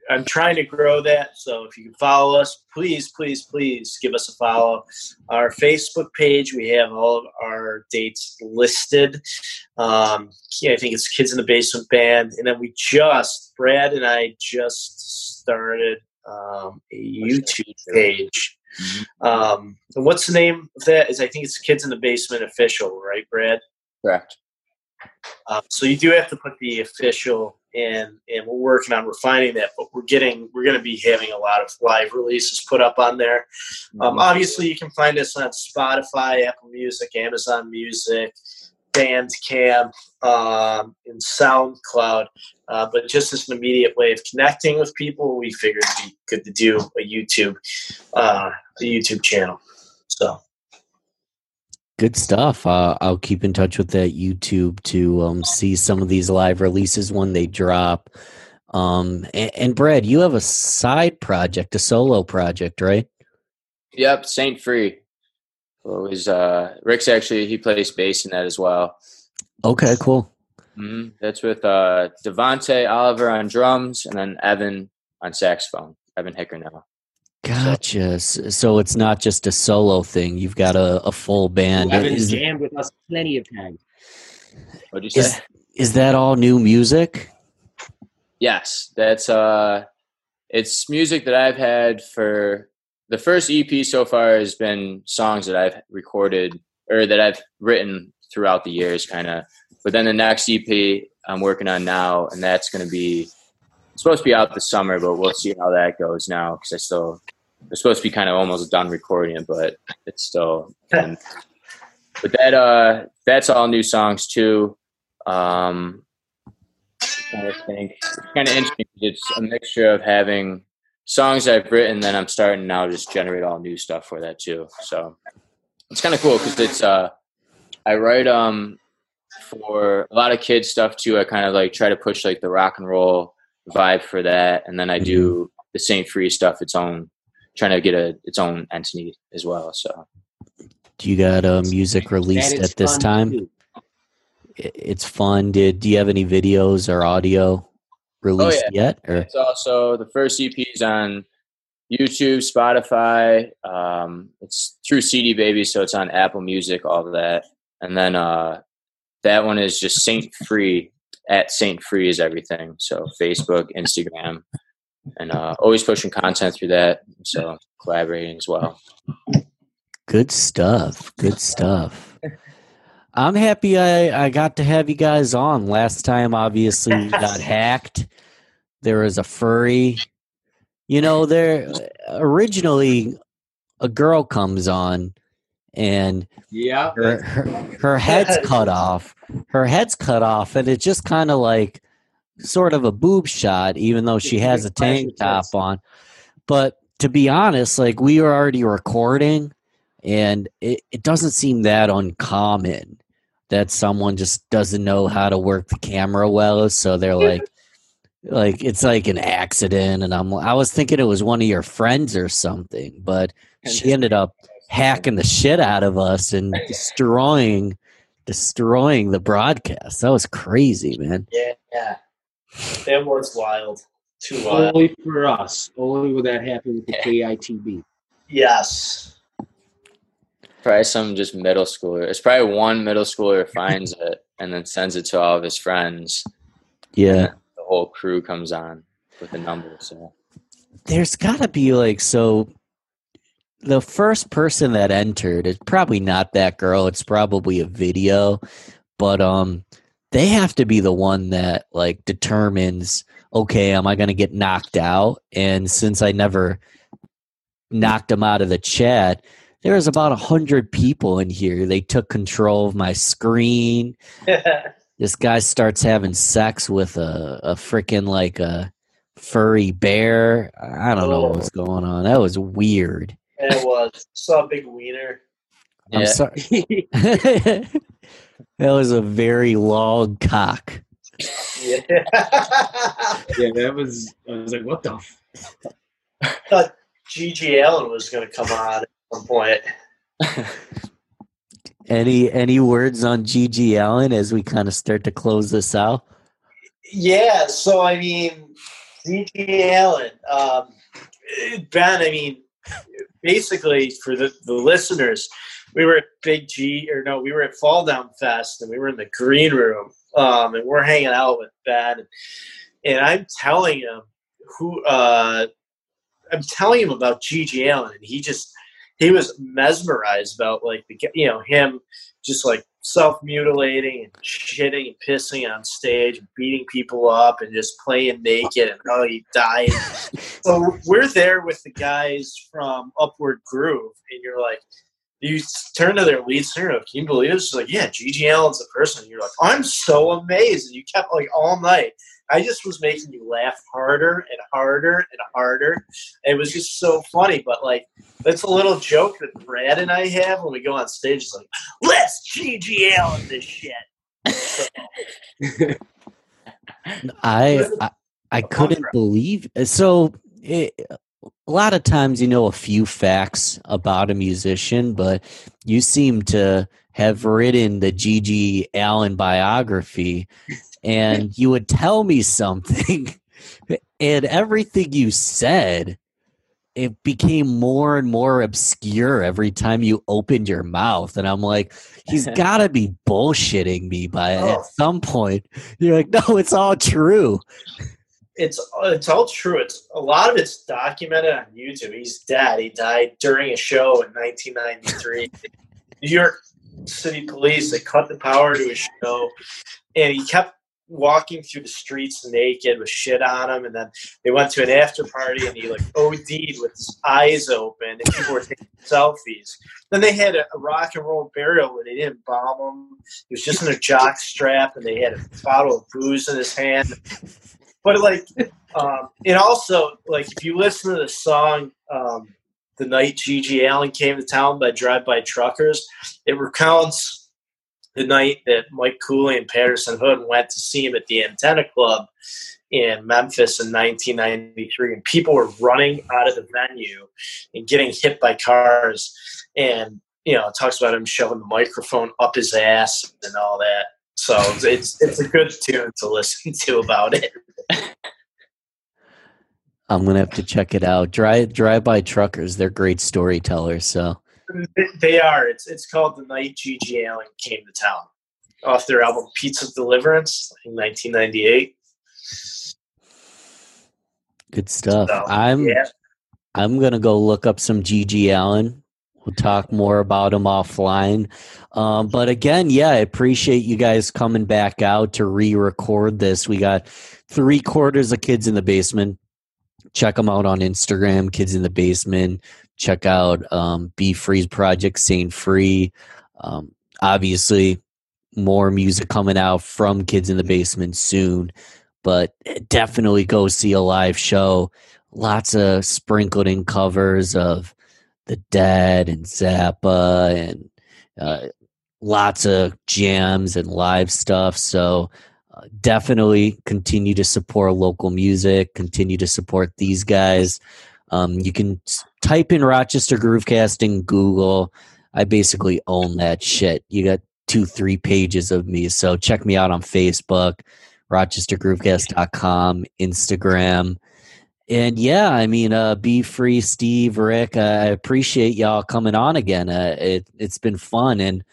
I'm trying to grow that. So if you can follow us, please, please, please give us a follow. Our Facebook page, we have all of our dates listed. Um, yeah, I think it's Kids in the Basement Band, and then we just Brad and I just started um, a YouTube page. Um, and what's the name of that? Is I think it's Kids in the Basement official, right, Brad? Correct. Um, so you do have to put the official in, and we're working on refining that. But we're getting, we're going to be having a lot of live releases put up on there. Um, obviously, you can find us on Spotify, Apple Music, Amazon Music, Bandcamp, um, and SoundCloud. Uh, but just as an immediate way of connecting with people, we figured it'd be good to do a YouTube, uh, a YouTube channel. So Good stuff. Uh, I'll keep in touch with that YouTube to um, see some of these live releases when they drop. Um, and, and Brad, you have a side project, a solo project, right? Yep, Saint Free. Was uh, Rick's actually he plays bass in that as well. Okay, cool. hmm That's with uh, Devonte Oliver on drums and then Evan on saxophone. Evan Hickernell. Gotcha. S- So it's not just a solo thing. You've got a, a full band. Evan's Is, jammed with us plenty of times. What'd you say? is, is that all new music? Yes, that's uh it's music that I've had for the first EP so far has been songs that I've recorded or that I've written throughout the years kind of. But then the next EP I'm working on now and that's going to be it's supposed to be out this summer, but we'll see how that goes now cuz I still we're supposed to be kind of almost done recording it, but it's still [LAUGHS] and, but that uh that's all new songs too. Um I think it's kind of interesting. It's a mixture of having songs I've written, then I'm starting now to just generate all new stuff for that too. So it's kind of cool because it's uh, I write um for a lot of kids stuff too. I kind of like try to push like the rock and roll vibe for that, and then I do the Saint Free stuff its own, trying to get a its own entity as well. So Do you got a music released at this time? too. It's fun. Did do you have any videos or audio released yet? Or It's also the first EP is on YouTube, Spotify. Um, it's through CD Baby, so it's on Apple Music, all of that. And then uh, that one is just Saint Free at Saint Free is everything. So Facebook, Instagram, and uh, always pushing content through that. So collaborating as well. Good stuff. Good stuff. I'm happy I, I got to have you guys on. Last time, obviously, got [LAUGHS] hacked. There was a furry. You know, there originally a girl comes on and Yeah. her, her, her head's [LAUGHS] cut off. Her head's cut off, and it's just kind of like sort of a boob shot, even though she has a tank top on. But to be honest, like we were already recording, and it, it doesn't seem that uncommon that someone just doesn't know how to work the camera well. So they're like, like it's like an accident, and I'm I was thinking it was one of your friends or something, but she ended up [LAUGHS] hacking the shit out of us and destroying destroying the broadcast. That was crazy, man. Yeah, yeah. That was wild. Too wild. Only for us. Only would that happen with the KITB. Yes. Probably some just middle schooler. It's probably one middle schooler [LAUGHS] finds it and then sends it to all of his friends. Yeah. The whole crew comes on with the number. So There's got to be like so the first person that entered it's probably not that girl it's probably a video but um they have to be the one that like determines okay am i going to get knocked out? And since i never knocked them out of the chat there was about a hundred people in here. They took control of my screen. [LAUGHS] This guy starts having sex with a, a freaking like a furry bear. I don't know what was oh. going on. That was weird. It was. Saw a big wiener. i'm Yeah. sorry [LAUGHS] [LAUGHS] that was a very long cock Yeah. [LAUGHS] Yeah, that was. I was like, what the? F-? thought GG Allin was going to come on at some point. [LAUGHS] any any words on gg allin as we kind of start to close this out Yeah, so I mean, GG Allin, um, Ben. I mean, basically for the, the listeners, we were at Big G, or no, we were at Fall Down Fest, and we were in the green room, um, and we're hanging out with Ben, and I'm telling him who, uh, I'm telling him about GG Allin, and he just he was mesmerized about like the you know him just like self mutilating and shitting and pissing on stage, beating people up, and just playing naked, and how he died. [LAUGHS] so we're there with the guys from Upward Groove, and you're like, you turn to their lead singer, can you believe this? She's like, yeah, GG Allin's the person. And you're like, I'm so amazed. And you kept like all night I just was making you laugh harder and harder and harder. It was just so funny. But like, that's a little joke that Brad and I have when we go on stage. It's like, let's GG Allin this shit. So, [LAUGHS] I I, I couldn't believe so. It, a lot of times, you know, a few facts about a musician, but you seem to have written the GG Allin biography, and [LAUGHS] you would tell me something, and everything you said. It became more and more obscure every time you opened your mouth, and I'm like, he's [LAUGHS] got to be bullshitting me. By Oh. at some point, you're like, no, it's all true. It's it's all true. It's a lot of it's documented on YouTube. He's dead. He died during a show in 1993. [LAUGHS] New York City Police they cut the power to his show, and he kept walking through the streets naked with shit on him. And then they went to an after party, and he like OD'd with his eyes open, and people were taking selfies. Then they had a, a rock and roll burial where they didn't bomb him. He was just in a jock strap, and they had a bottle of booze in his hand. But like, um, and also like if you listen to the song um, "The Night GG Allin Came to Town" by Drive By Truckers, it recounts the night that Mike Cooley and Patterson Hood went to see him at the Antenna Club in Memphis in 1993, and people were running out of the venue and getting hit by cars, and you know, it talks about him shoving the microphone up his ass and all that. So it's it's a good tune to listen [LAUGHS] to about it. I'm gonna have to check it out. Drive Drive by Truckers, they're great storytellers. So They are. It's it's called The Night GG Allin Came to Town, off their album Pizza Deliverance in 1998. good stuff. So, I'm yeah, I'm gonna go look up some GG Allin. We'll talk more about them offline. Um, but again, yeah, I appreciate you guys coming back out to re-record this. We got three quarters of kids in the basement. Check them out on Instagram, Kids in the Basement. Check out um, Be Freeze Project, Saint Free. Um, obviously, more music coming out from Kids in the Basement soon. But definitely go see a live show. Lots of sprinkled in covers of the Dead and Zappa and uh, lots of jams and live stuff. So uh, definitely continue to support local music. Continue to support these guys. Um, you can type in Rochester Groovecast in Google. I basically own that shit. You got two, three pages of me. So check me out on Facebook, RochesterGroovecast.com, Instagram. And yeah, I mean, uh, be free, Steve, Rick. Uh, I appreciate y'all coming on again. Uh, it it's been fun and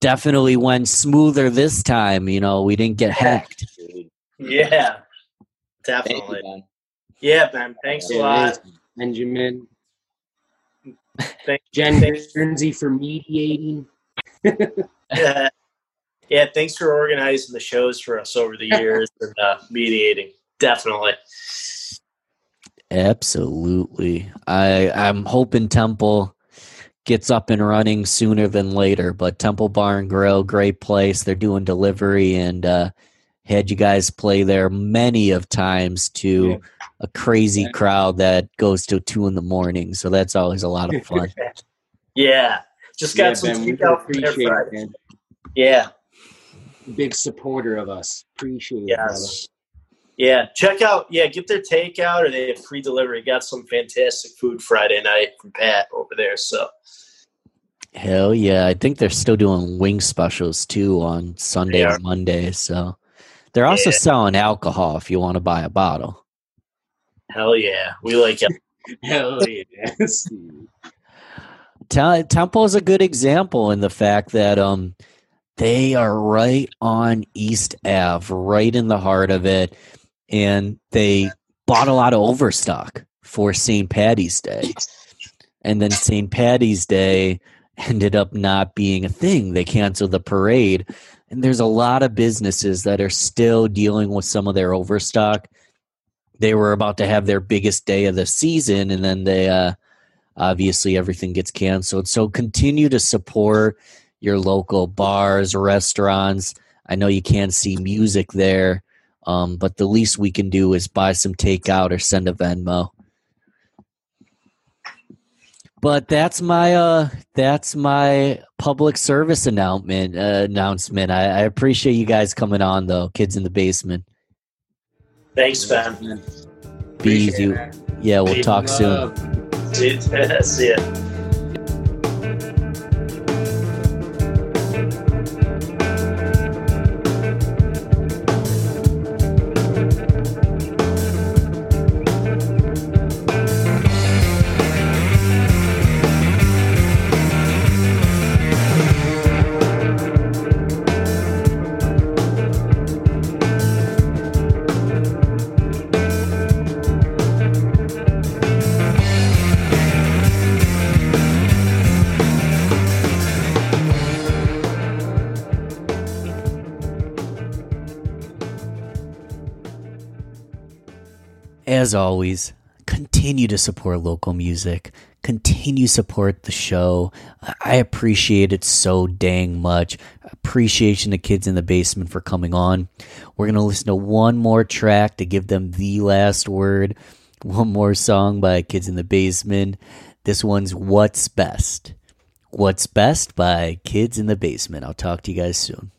definitely went smoother this time. You know, we didn't get hacked. yeah, you, definitely. man. Yeah, Ben. Thanks a lot. Benjamin. Thank- Jen. Guernsey for mediating. [LAUGHS] Yeah, yeah. Thanks for organizing the shows for us over the years and uh, mediating. Definitely. Absolutely. I I'm hoping Temple gets up and running sooner than later. But Temple Bar and Grill, great place. They're doing delivery and uh, had you guys play there many of times to Yeah. a crazy Yeah. crowd that goes till two in the morning. So that's always a lot of fun. [LAUGHS] Yeah. Just got Yeah, some Ben, we takeout from there Friday. Yeah. Big supporter of us. Appreciate it. brother. Yes. Yeah. Check out. Yeah. Get their takeout, or they have free delivery. Got some fantastic food Friday night from Pat over there. So Hell yeah. I think they're still doing wing specials too on Sunday They or. Monday. So they're also Yeah. selling alcohol if you want to buy a bottle. hell yeah, we like it. [LAUGHS] Hell yeah. Temple is a good example in the fact that um they are right on East Ave, right in the heart of it, and they bought a lot of overstock for St. Patty's Day. And then St. Patty's Day ended up not being a thing. They canceled the parade. And there's a lot of businesses that are still dealing with some of their overstock. They were about to have their biggest day of the season, and then they uh, obviously everything gets canceled. So continue to support your local bars, restaurants. I know you can't see music there, Um, but the least we can do is buy some takeout or send a Venmo. But that's my uh that's my public service announcement uh, announcement. I, I appreciate you guys coming on though, kids in the basement. Thanks, Ben. Be easy. Yeah, we'll Big talk soon. [LAUGHS] See ya. As always, continue to support local music. Continue support the show. I appreciate it so dang much. Appreciation to kids in the basement for coming on. We're gonna listen to one more track to give them the last word. [LAUGHS] One more song by Kids in the Basement. This one's What's Best. What's Best by Kids in the Basement. I'll talk to you guys soon.